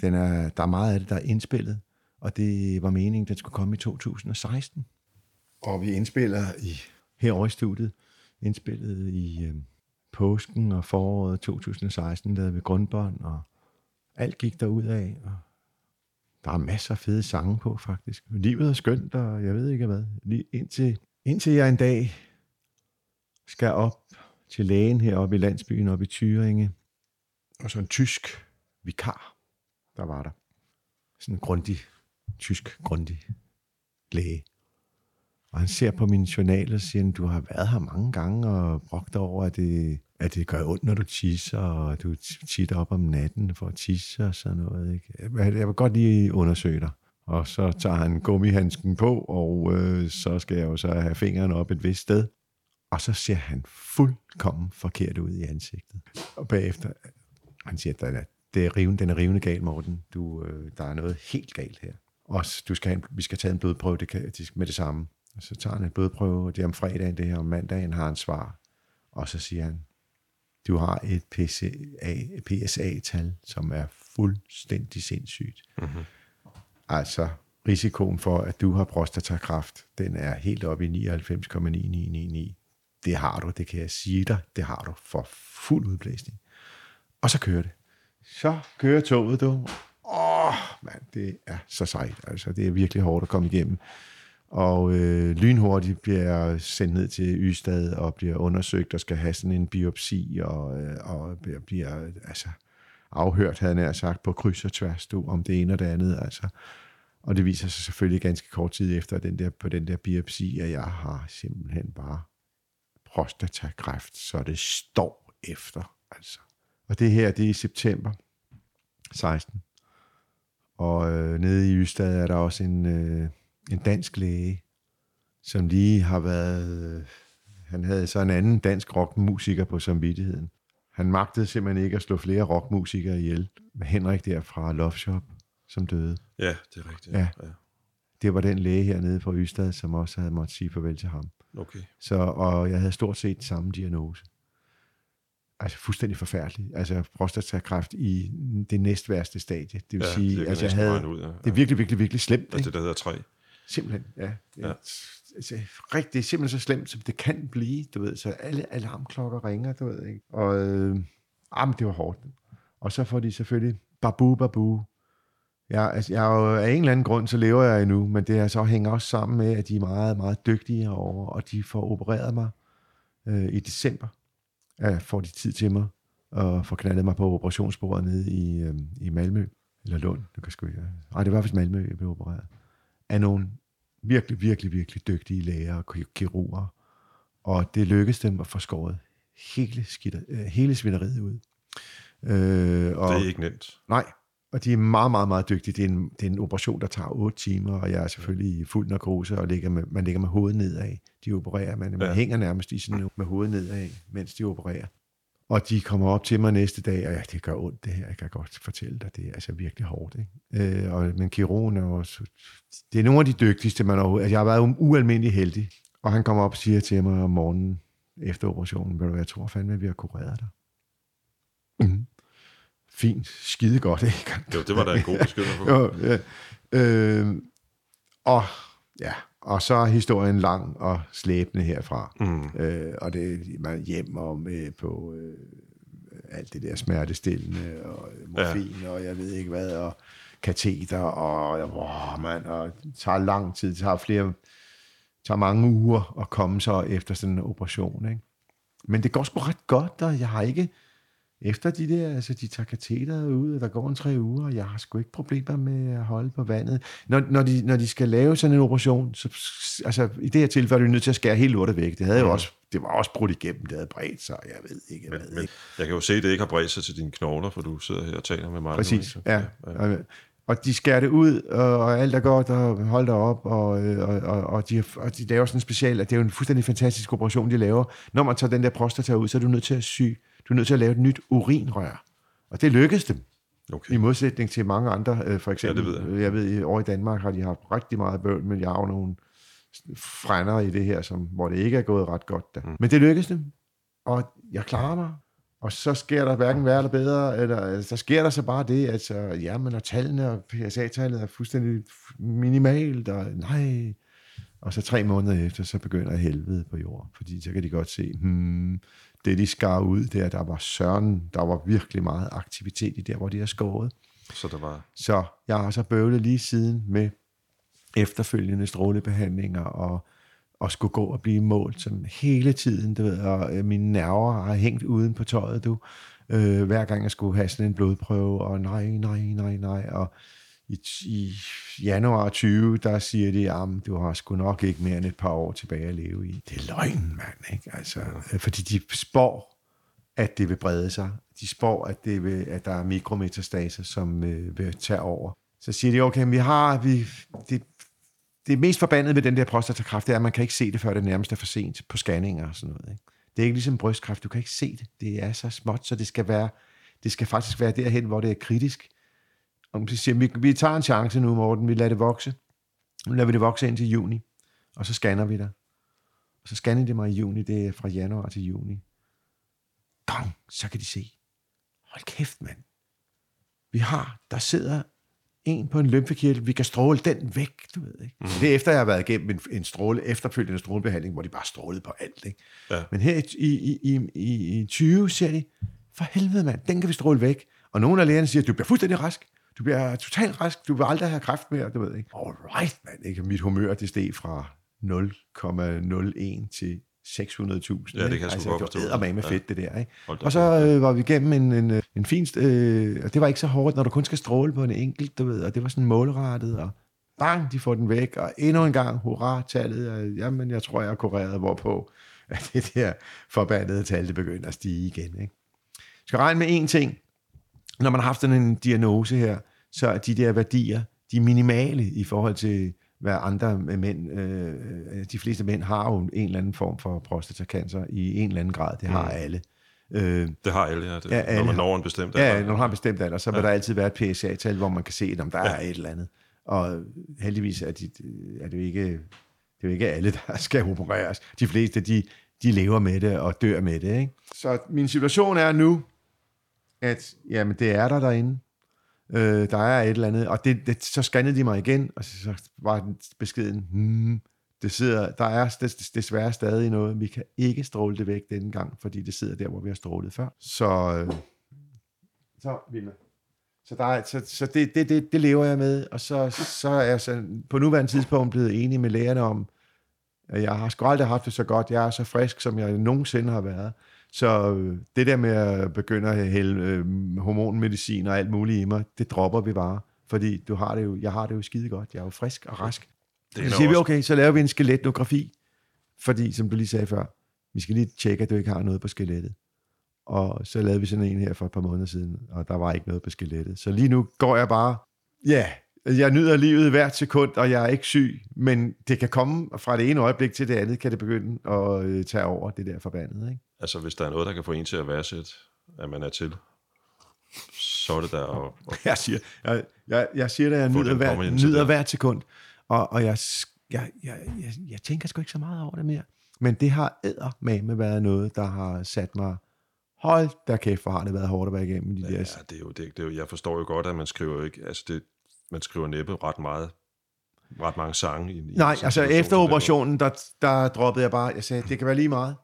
den er, der er meget af det, der er indspillet, og det var meningen, den skulle komme i 2016. Og vi indspiller i, herovre i studiet, indspillet i øh, påsken og foråret 2016, lavede vi grundbånd, og alt gik derud af, og der er masser af fede sange på, faktisk. Livet er skønt, og jeg ved ikke hvad. Lige indtil, indtil jeg en dag skal op til lægen heroppe i landsbyen, oppe i Thyringe. Og så en tysk vikar, der var der. Sådan en grundig, tysk grundig læge. Og han ser på min journal og siger, du har været her mange gange og brugt dig over, at det, at det gør ondt, når du tisser, og du titter op om natten for at tisse og sådan noget. Ikke? Jeg, jeg vil godt lige undersøge dig. Og så tager han gummihandsken på, og øh, så skal jeg jo så have fingeren op et vist sted. Og så ser han fuldkommen forkert ud i ansigtet. Og bagefter, han siger, den er, det er riven, den er rivende gal, Morten. Du, øh, der er noget helt galt her. Og du skal have en, vi skal tage en blodprøve det kan, med det samme. Og så tager han en blodprøve, og det er om fredagen, det her om mandagen har han svar. Og så siger han, du har et PSA, PSA-tal, som er fuldstændig sindssygt. Mm-hmm. Altså, risikoen for, at du har prostatakræft, den er helt oppe i 99,9999. Det har du, det kan jeg sige dig. Det har du for fuld udblæsning. Og så kører det. Så kører toget, du. Åh, mand, det er så sejt. Altså, det er virkelig hårdt at komme igennem. Og øh, lynhurtigt bliver sendt ned til Ystad og bliver undersøgt og skal have sådan en biopsi og, øh, og bliver, bliver altså, afhørt, havde jeg sagt, på kryds og tværs, du, om det ene og det andet. Altså. Og det viser sig selvfølgelig ganske kort tid efter den der, på den der biopsi, at jeg har simpelthen bare prostatakræft, så det står efter. Altså. Og det her, det er i september 16. Og øh, nede i Ystad er der også en, øh, en dansk læge, som lige har været... Øh, han havde så en anden dansk rockmusiker på samvittigheden. Han magtede simpelthen ikke at slå flere rockmusikere ihjel. Med Henrik der fra Love Shop, som døde. Ja, det er rigtigt. Ja. ja. Det var den læge hernede fra Ystad, som også havde måttet sige farvel til ham. Okay. Så, og jeg havde stort set samme diagnose. Altså fuldstændig forfærdelig. Altså prostatakræft i det næstværste stadie. Det vil Ja, sige, det altså jeg havde, ud, ja. det er virkelig, virkelig, virkelig slemt. Altså ikke? det, der hedder tre. Simpelthen, ja. Ja. ja. Altså, rigtig, det er simpelthen så slemt, som det kan blive, du ved. Så alle alarmklokker ringer, du ved, ikke? Og øh, ah, men det var hårdt. Og så får de selvfølgelig babu, babu. Ja, altså, jeg er jo, af en eller anden grund, så lever jeg endnu, men det er så hænger også sammen med, at de er meget, meget dygtige herovre, og de får opereret mig øh, i december. Ja, får de tid til mig, og får knaldet mig på operationsbordet nede i, øh, i Malmø, eller Lund, det kan sgu ikke. Nej, det var vist Malmø, jeg blev opereret. Af nogle virkelig, virkelig, virkelig dygtige læger og ki- kirurger. Og det lykkedes dem at få skåret hele, skitter, øh, hele svineriet ud. Øh, og, Det er ikke nemt. Nej, og de er meget, meget, meget dygtige. Det er en, det er en operation, der tager 8 timer, og jeg er selvfølgelig i fuld narkose, og ligger med, man ligger med hovedet nedad. De opererer, man, man Ja. ja. hænger nærmest i sådan med hovedet nedad, mens de opererer. Og de kommer op til mig næste dag, og ja, det gør ondt det her, jeg kan godt fortælle dig. Det er altså virkelig hårdt. Ikke? Øh, og, men kirurgen er også... Det er nogle af de dygtigste, man overhovedet... Altså, jeg har været ualmindelig heldig. Og han kommer op og siger til mig om morgenen efter operationen, ved du jeg tror fandme, at vi har kureret dig. Mm. Fint, skide godt, ikke? Jo, det var da en god besked få. Jo, ja. øh, og, ja, og så er historien lang og slæbende herfra. Mm. Øh, og det man hjem og med på øh, alt det der smertestillende og morfin ja. og jeg ved ikke hvad, og kateter og, oh, man, og det tager lang tid, det tager flere, tager mange uger at komme så efter sådan en operation, ikke? Men det går sgu ret godt, og jeg har ikke... Efter de der, altså de tager kateter ud, og der går en tre uger, og jeg har sgu ikke problemer med at holde på vandet. Når, når, de, når de skal lave sådan en operation, så, altså i det her tilfælde er de nødt til at skære helt lortet væk. Det havde jo også, det var også brudt igennem, det havde bredt sig, jeg ved ikke, hvad. Men jeg kan jo se, at det ikke har bredt sig til dine knogler, for du sidder her og taler med mig. Præcis, nu, ja. Og, og de skærer det ud, og, og alt er godt, og hold dig op, og, øh, og, og, og, de, og de laver sådan en special, at det er jo en fuldstændig fantastisk operation, de laver. Når man tager den der prostata ud, så er du nødt til at sy, du er nødt til at lave et nyt urinrør. Og det lykkedes dem, Okay. i modsætning til mange andre. Øh, for eksempel, Ja, det ved jeg. jeg ved, over i Danmark har de haft rigtig meget bøvl, men jeg har nogle frænder i det her, som, hvor det ikke er gået ret godt. Da. Mm. Men det lykkedes dem, og jeg klarer mig. Og så sker der hverken værre eller bedre, eller altså, der sker der så bare det, at så, jamen, og tallene og PSA-tallet er fuldstændig minimalt, og nej. Og så tre måneder efter, så begynder helvede på jord, fordi så kan de godt se, hmm, det de skar ud der, der var søren, der var virkelig meget aktivitet i der, hvor de har skåret. Så der var... Så jeg har så bøvlet lige siden med efterfølgende strålebehandlinger og, og skulle gå og blive målt sådan hele tiden, du ved, og øh, mine nerver har hængt uden på tøjet, du. Øh, hver gang jeg skulle have sådan en blodprøve, og nej, nej, nej, nej, og i, i januar 20, der siger de, at du har sgu nok ikke mere end et par år tilbage at leve i. Det er løgn, mand, ikke? Altså, fordi de spår, at det vil brede sig. De spår, at, det vil, at der er mikrometastaser, som øh, vil tage over. Så siger de, okay, vi har, vi, det, det mest forbandede med den der prostatakræft, det er, at man kan ikke se det, før det nærmest er for sent på scanninger og sådan noget. Ikke? Det er ikke ligesom brystkræft, du kan ikke se det. Det er så småt, så det skal være, det skal faktisk være derhen, hvor det er kritisk. Og så siger, vi, vi tager en chance nu, Morten, vi lader det vokse. Nu lader vi det vokse ind til juni, og så scanner vi dig. Og så scanner de mig i juni, det er fra januar til juni. Bang, så kan de se. Hold kæft, mand. Vi har, der sidder en på en lymfekirtel, vi kan stråle den væk, du ved ikke. Mm. Det er efter, jeg har været igennem en, en stråle, efterfølgende strålebehandling, hvor de bare strålede på alt, ikke. Ja. Men her i, i, i, i, i 20 siger de, for helvede mand, den kan vi stråle væk. Og nogle af lægerne siger, du bliver fuldstændig rask. Du bliver totalt rask. Du vil aldrig have kræft mere, du ved ikke. All right, mand. Ikke? Mit humør, det steg fra 0,01 til 600.000. Ja, det kan jeg ikke? sgu altså, godt det forstå. var med Ja. fedt, det der. Ikke? Og så øh, var vi igennem en, en, en fin... Øh, og det var ikke så hårdt, når du kun skal stråle på en enkelt, du ved. Og det var sådan målrettet, og bang, de får den væk. Og endnu en gang, hurra, tallet. Og, jamen, jeg tror, jeg er kureret, hvorpå at det der forbandede tal, det begynder at stige igen. Ikke? Jeg skal regne med én ting. Når man har haft sådan en diagnose her, så er de der værdier, de er minimale i forhold til, hvad andre mænd, øh, de fleste mænd har jo en eller anden form for prostatacancer i en eller anden grad. Det har Mm. alle. Øh, Det har alle, ja. Det, Ja, ja, alle når man har- når en bestemt Ja, alder. når man har en bestemt alder, så vil ja. der altid være et PSA-tal, hvor man kan se, om der ja. er et eller andet. Og heldigvis er, de, er det jo ikke, det er jo ikke alle, der skal opereres. De fleste, de, de lever med det og dør med det. Ikke? Så min situation er nu, at jamen, det er der derinde. Øh, der er et eller andet, og det, det, så scannede de mig igen, og så var den beskeden, hmm, det sidder, der er des- desværre stadig noget, vi kan ikke stråle det væk denne gang, fordi det sidder der, hvor vi har strålet før. Så, øh, så Vilma. Så, der er, så, så det, det, det, det lever jeg med, og så, så er jeg så på nuværende tidspunkt blevet enig med lægerne om, at jeg har sgu aldrig haft det så godt. Jeg er så frisk, som jeg nogensinde har været. Så øh, det der med at begynde at hælde øh, hormonmedicin og alt muligt i mig, det dropper vi bare. Fordi du har det jo, jeg har det jo skide godt. Jeg er jo frisk og rask. Det Så siger vi, okay, så laver vi en skeletnografi. Fordi, som du lige sagde før, vi skal lige tjekke, at du ikke har noget på skelettet. Og så lavede vi sådan en her for et par måneder siden, og der var ikke noget på skelettet. Så lige nu går jeg bare, ja, jeg nyder livet hvert sekund, og jeg er ikke syg, men det kan komme fra det ene øjeblik til det andet, kan det begynde at øh, tage over det der forbandet. Ikke? Altså, hvis der er noget, der kan få en til at værdsætte, at man er til, så er det der. Og, og Jeg siger, jeg, jeg, jeg siger det, jeg nyder, hver, nyder der. hvert sekund, og, og jeg, jeg, jeg, jeg, jeg tænker sgu ikke så meget over det mere. Men det har med været noget, der har sat mig, hold da kæft, hvor har det været hårdt at være igennem de ja, der det er jo, det, det er jo, jeg forstår jo godt, at man skriver ikke, altså det, man skriver næppe ret meget, ret mange sange. I, i Nej, en altså efter operationen, der, der droppede jeg bare, jeg sagde, det kan være lige meget.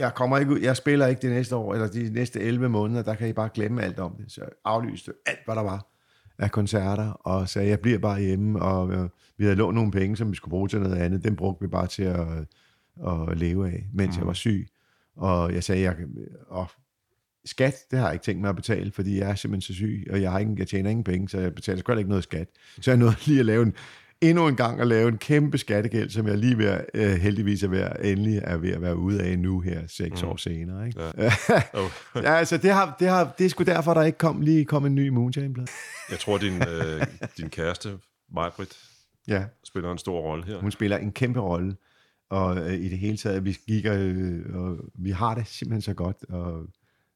Jeg kommer ikke ud, jeg spiller ikke det næste år, eller de næste 11 måneder, der kan I bare glemme alt om det. Så jeg aflyste alt, hvad der var af koncerter, og sagde, jeg bliver bare hjemme, og øh, vi havde lånt nogle penge, som vi skulle bruge til noget andet. Dem brugte vi bare til at, at leve af, mens mm. jeg var syg. Og jeg sagde, jeg, og skat, det har jeg ikke tænkt mig at betale, fordi jeg er simpelthen så syg, og jeg, har ikke, jeg tjener ingen penge, så jeg betaler sgu ikke noget skat. Så jeg nåede lige at lave en, endnu en gang at lave en kæmpe skattegæld, som jeg lige ved, øh, heldigvis er ved, endelig er ved at være ude af nu her, seks mm. år senere. Ikke? Ja. Oh. ja, altså det, har, det, har, det er sgu derfor, der ikke kom, lige kom en ny Moonshine-plade. Jeg tror, din, øh, din kæreste, Majbrit, Ja, spiller en stor rolle her. hun spiller en kæmpe rolle, og øh, i det hele taget, vi gik, øh, og vi har det simpelthen så godt, og,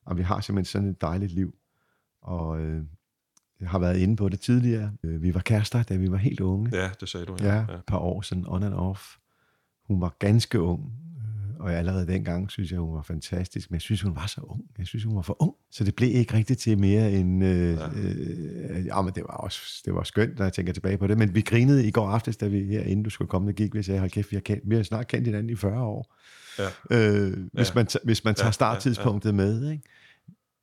og vi har simpelthen sådan et dejligt liv, og øh, jeg har været inde på det tidligere. Øh, Vi var kærester, da vi var helt unge. Ja, det sagde du. Ja, et par år sådan on and off. Hun var ganske ung, øh, og allerede dengang synes jeg, hun var fantastisk, men jeg synes, hun var så ung. Jeg synes, hun var for ung. Så det blev ikke rigtigt til mere end... Øh, ja. Øh, ja, men det var også det var skønt, når jeg tænker tilbage på det. Men vi grinede i går aftes, da vi her, inden du skulle komme, der gik vi og sagde, hold kæft, vi har, kendt, vi har snart kendt hinanden i 40 år. Ja. Øh, hvis, Ja. man, hvis man tager Ja, ja, starttidspunktet med. Ikke?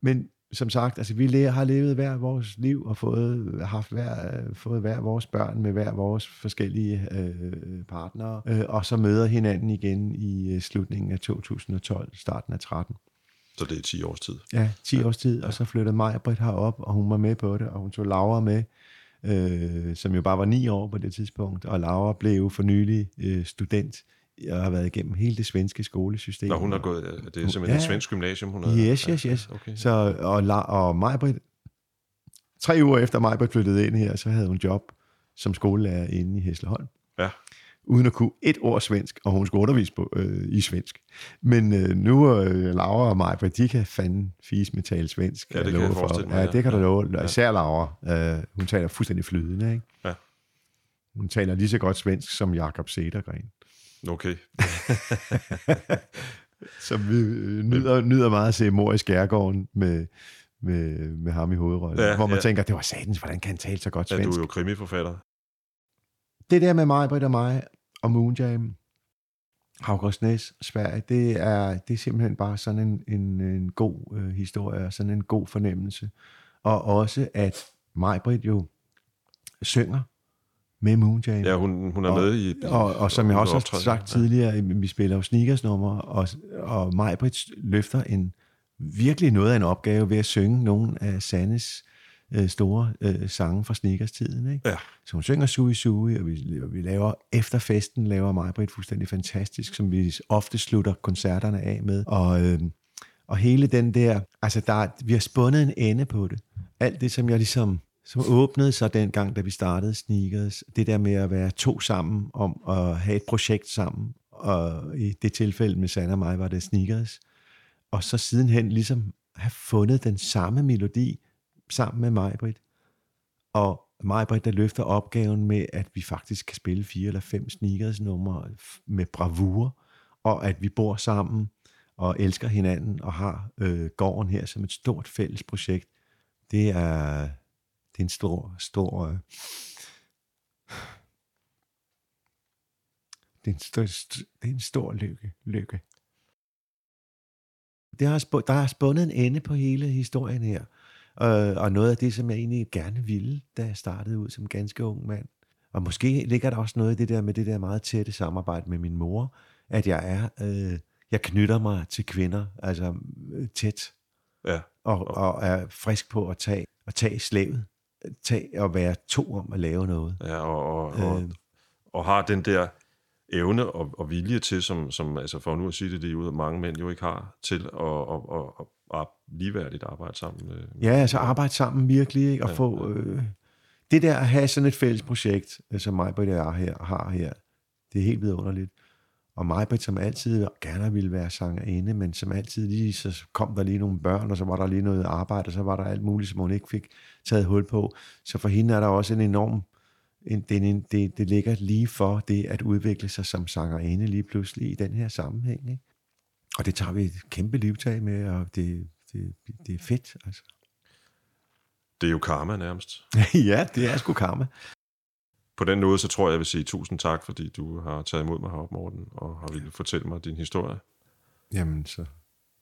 Men som sagt, altså vi le- har levet hver vores liv og fået, haft hver, fået hver vores børn med hver vores forskellige øh, partnere, øh, og så møder hinanden igen i øh, slutningen af 2012, starten af 13. Så det er 10 års tid. Ja, 10 ja. års tid, og så flyttede Maja Britt herop, og hun var med på det, og hun tog Laura med, øh, som jo bare var 9 år på det tidspunkt, og Laura blev for nylig øh, student, og har været igennem hele det svenske skolesystem. Når hun har gået, det er simpelthen Ja. et svensk gymnasium, hun har... Yes, yes, yes. Ja, okay. Så, og, og Majbrit, tre uger efter Majbrit flyttede ind her, så havde hun job som skolelærer inde i Hesleholm. Ja. Uden at kunne et ord svensk, og hun skulle undervise på, øh, i svensk. Men øh, nu øh, Laura og Majbrit, de kan fanden fise med tale svensk. Ja, det jeg kan jeg forestille mig, Ja, ja. det kan du love. Ja. Især Laura. Øh, hun taler fuldstændig flydende, ikke? Ja. Hun taler lige så godt svensk som Jakob Sedergren. Okay. som vi øh, nyder, nyder meget at se mor i skærgården med, med, med ham i hovedrollen. Ja, hvor man ja. tænker, det var satans, hvordan kan han tale så godt Ja, du svensk? er jo krimiforfatter. Det der med mig, Britt og mig, og Moonjam, Havgårdsnæs, Sverige, det er, det er simpelthen bare sådan en, en, en god øh, historie, og sådan en god fornemmelse. Og også, at Majbrit jo synger med Moonjam. Ja, hun, hun er Og- med i... Og, og som jeg også har sagt tidligere, vi spiller jo sneakersnummer, og, og Majbrit løfter en virkelig noget af en opgave ved at synge nogle af Sandes øh, store øh, sange fra sneakers-tiden. Ikke? Ja. Så hun synger Sui Sui, og vi, og vi laver efter festen, laver Majbrit fuldstændig fantastisk, som vi ofte slutter koncerterne af med. Og, øh, og hele den der, altså der, er- vi har spundet en ende på det. Alt det, som jeg ligesom som åbnede sig dengang, da vi startede Sneakers. Det der med at være to sammen om at have et projekt sammen. Og i det tilfælde med Sanna og mig var det Sneakers. Og så sidenhen ligesom have fundet den samme melodi sammen med Majbrit. Og Majbrit, der løfter opgaven med, at vi faktisk kan spille fire eller fem Sneakers numre med bravur, og at vi bor sammen og elsker hinanden og har øh, gården her som et stort fælles projekt. Det er, det er en stor, stor... Øh, det er en stor, st- det er en stor lykke. lykke. Det har, sp- der er spundet en ende på hele historien her. Øh, og noget af det, som jeg egentlig gerne ville, da jeg startede ud som ganske ung mand. Og måske ligger der også noget i det der med det der meget tætte samarbejde med min mor, at jeg er, øh, jeg knytter mig til kvinder, altså øh, tæt, Ja, og, og er frisk på at tage, at tage slavet, tage og være to om at lave noget. ja og, og, og, Øh. og har den der evne og, og vilje til, som, som altså for nu at sige det, det er ud mange mænd jo ikke har, til at, at, at, at, ligeværdigt arbejde sammen med, Ja, altså arbejde sammen virkelig, ikke? og Ja, få... Øh, det der at have sådan et fælles projekt, øh, som mig, og jeg her, har her, det er helt vidunderligt. Og mig, Britt, som altid gerne ville være sangerinde, men som altid lige, så kom der lige nogle børn, og så var der lige noget arbejde, og så var der alt muligt, som hun ikke fik taget hul på. Så for hende er der også en enorm... En, det, en, det, det ligger lige for det at udvikle sig som sangerinde lige pludselig i den her sammenhæng. Ikke? Og det tager vi et kæmpe livtag med, og det, det, det er fedt. Altså. Det er jo karma nærmest. ja, det er sgu karma på den måde, så tror jeg, jeg vil sige tusind tak, fordi du har taget imod mig heroppe, Morten, og har ville fortælle mig din historie. Jamen, så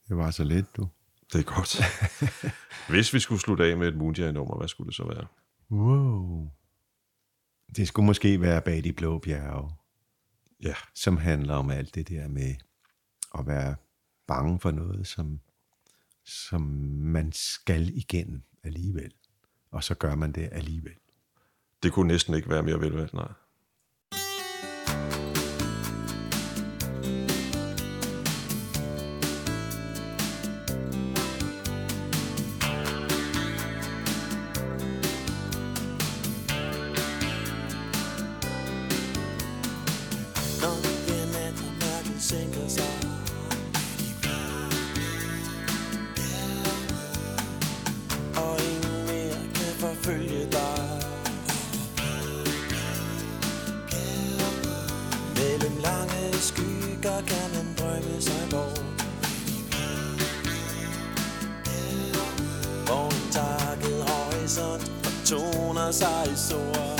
det var så let, du. Det er godt. Hvis vi skulle slutte af med et Moonjay-nummer, hvad skulle det så være? Wow. Det skulle måske være Bag de blå bjerge. Ja. Som handler om alt det der med at være bange for noget, som, som man skal igennem alligevel. Og så gør man det alligevel. Det kunne næsten ikke være mere velvalgt, nej. crianças soam.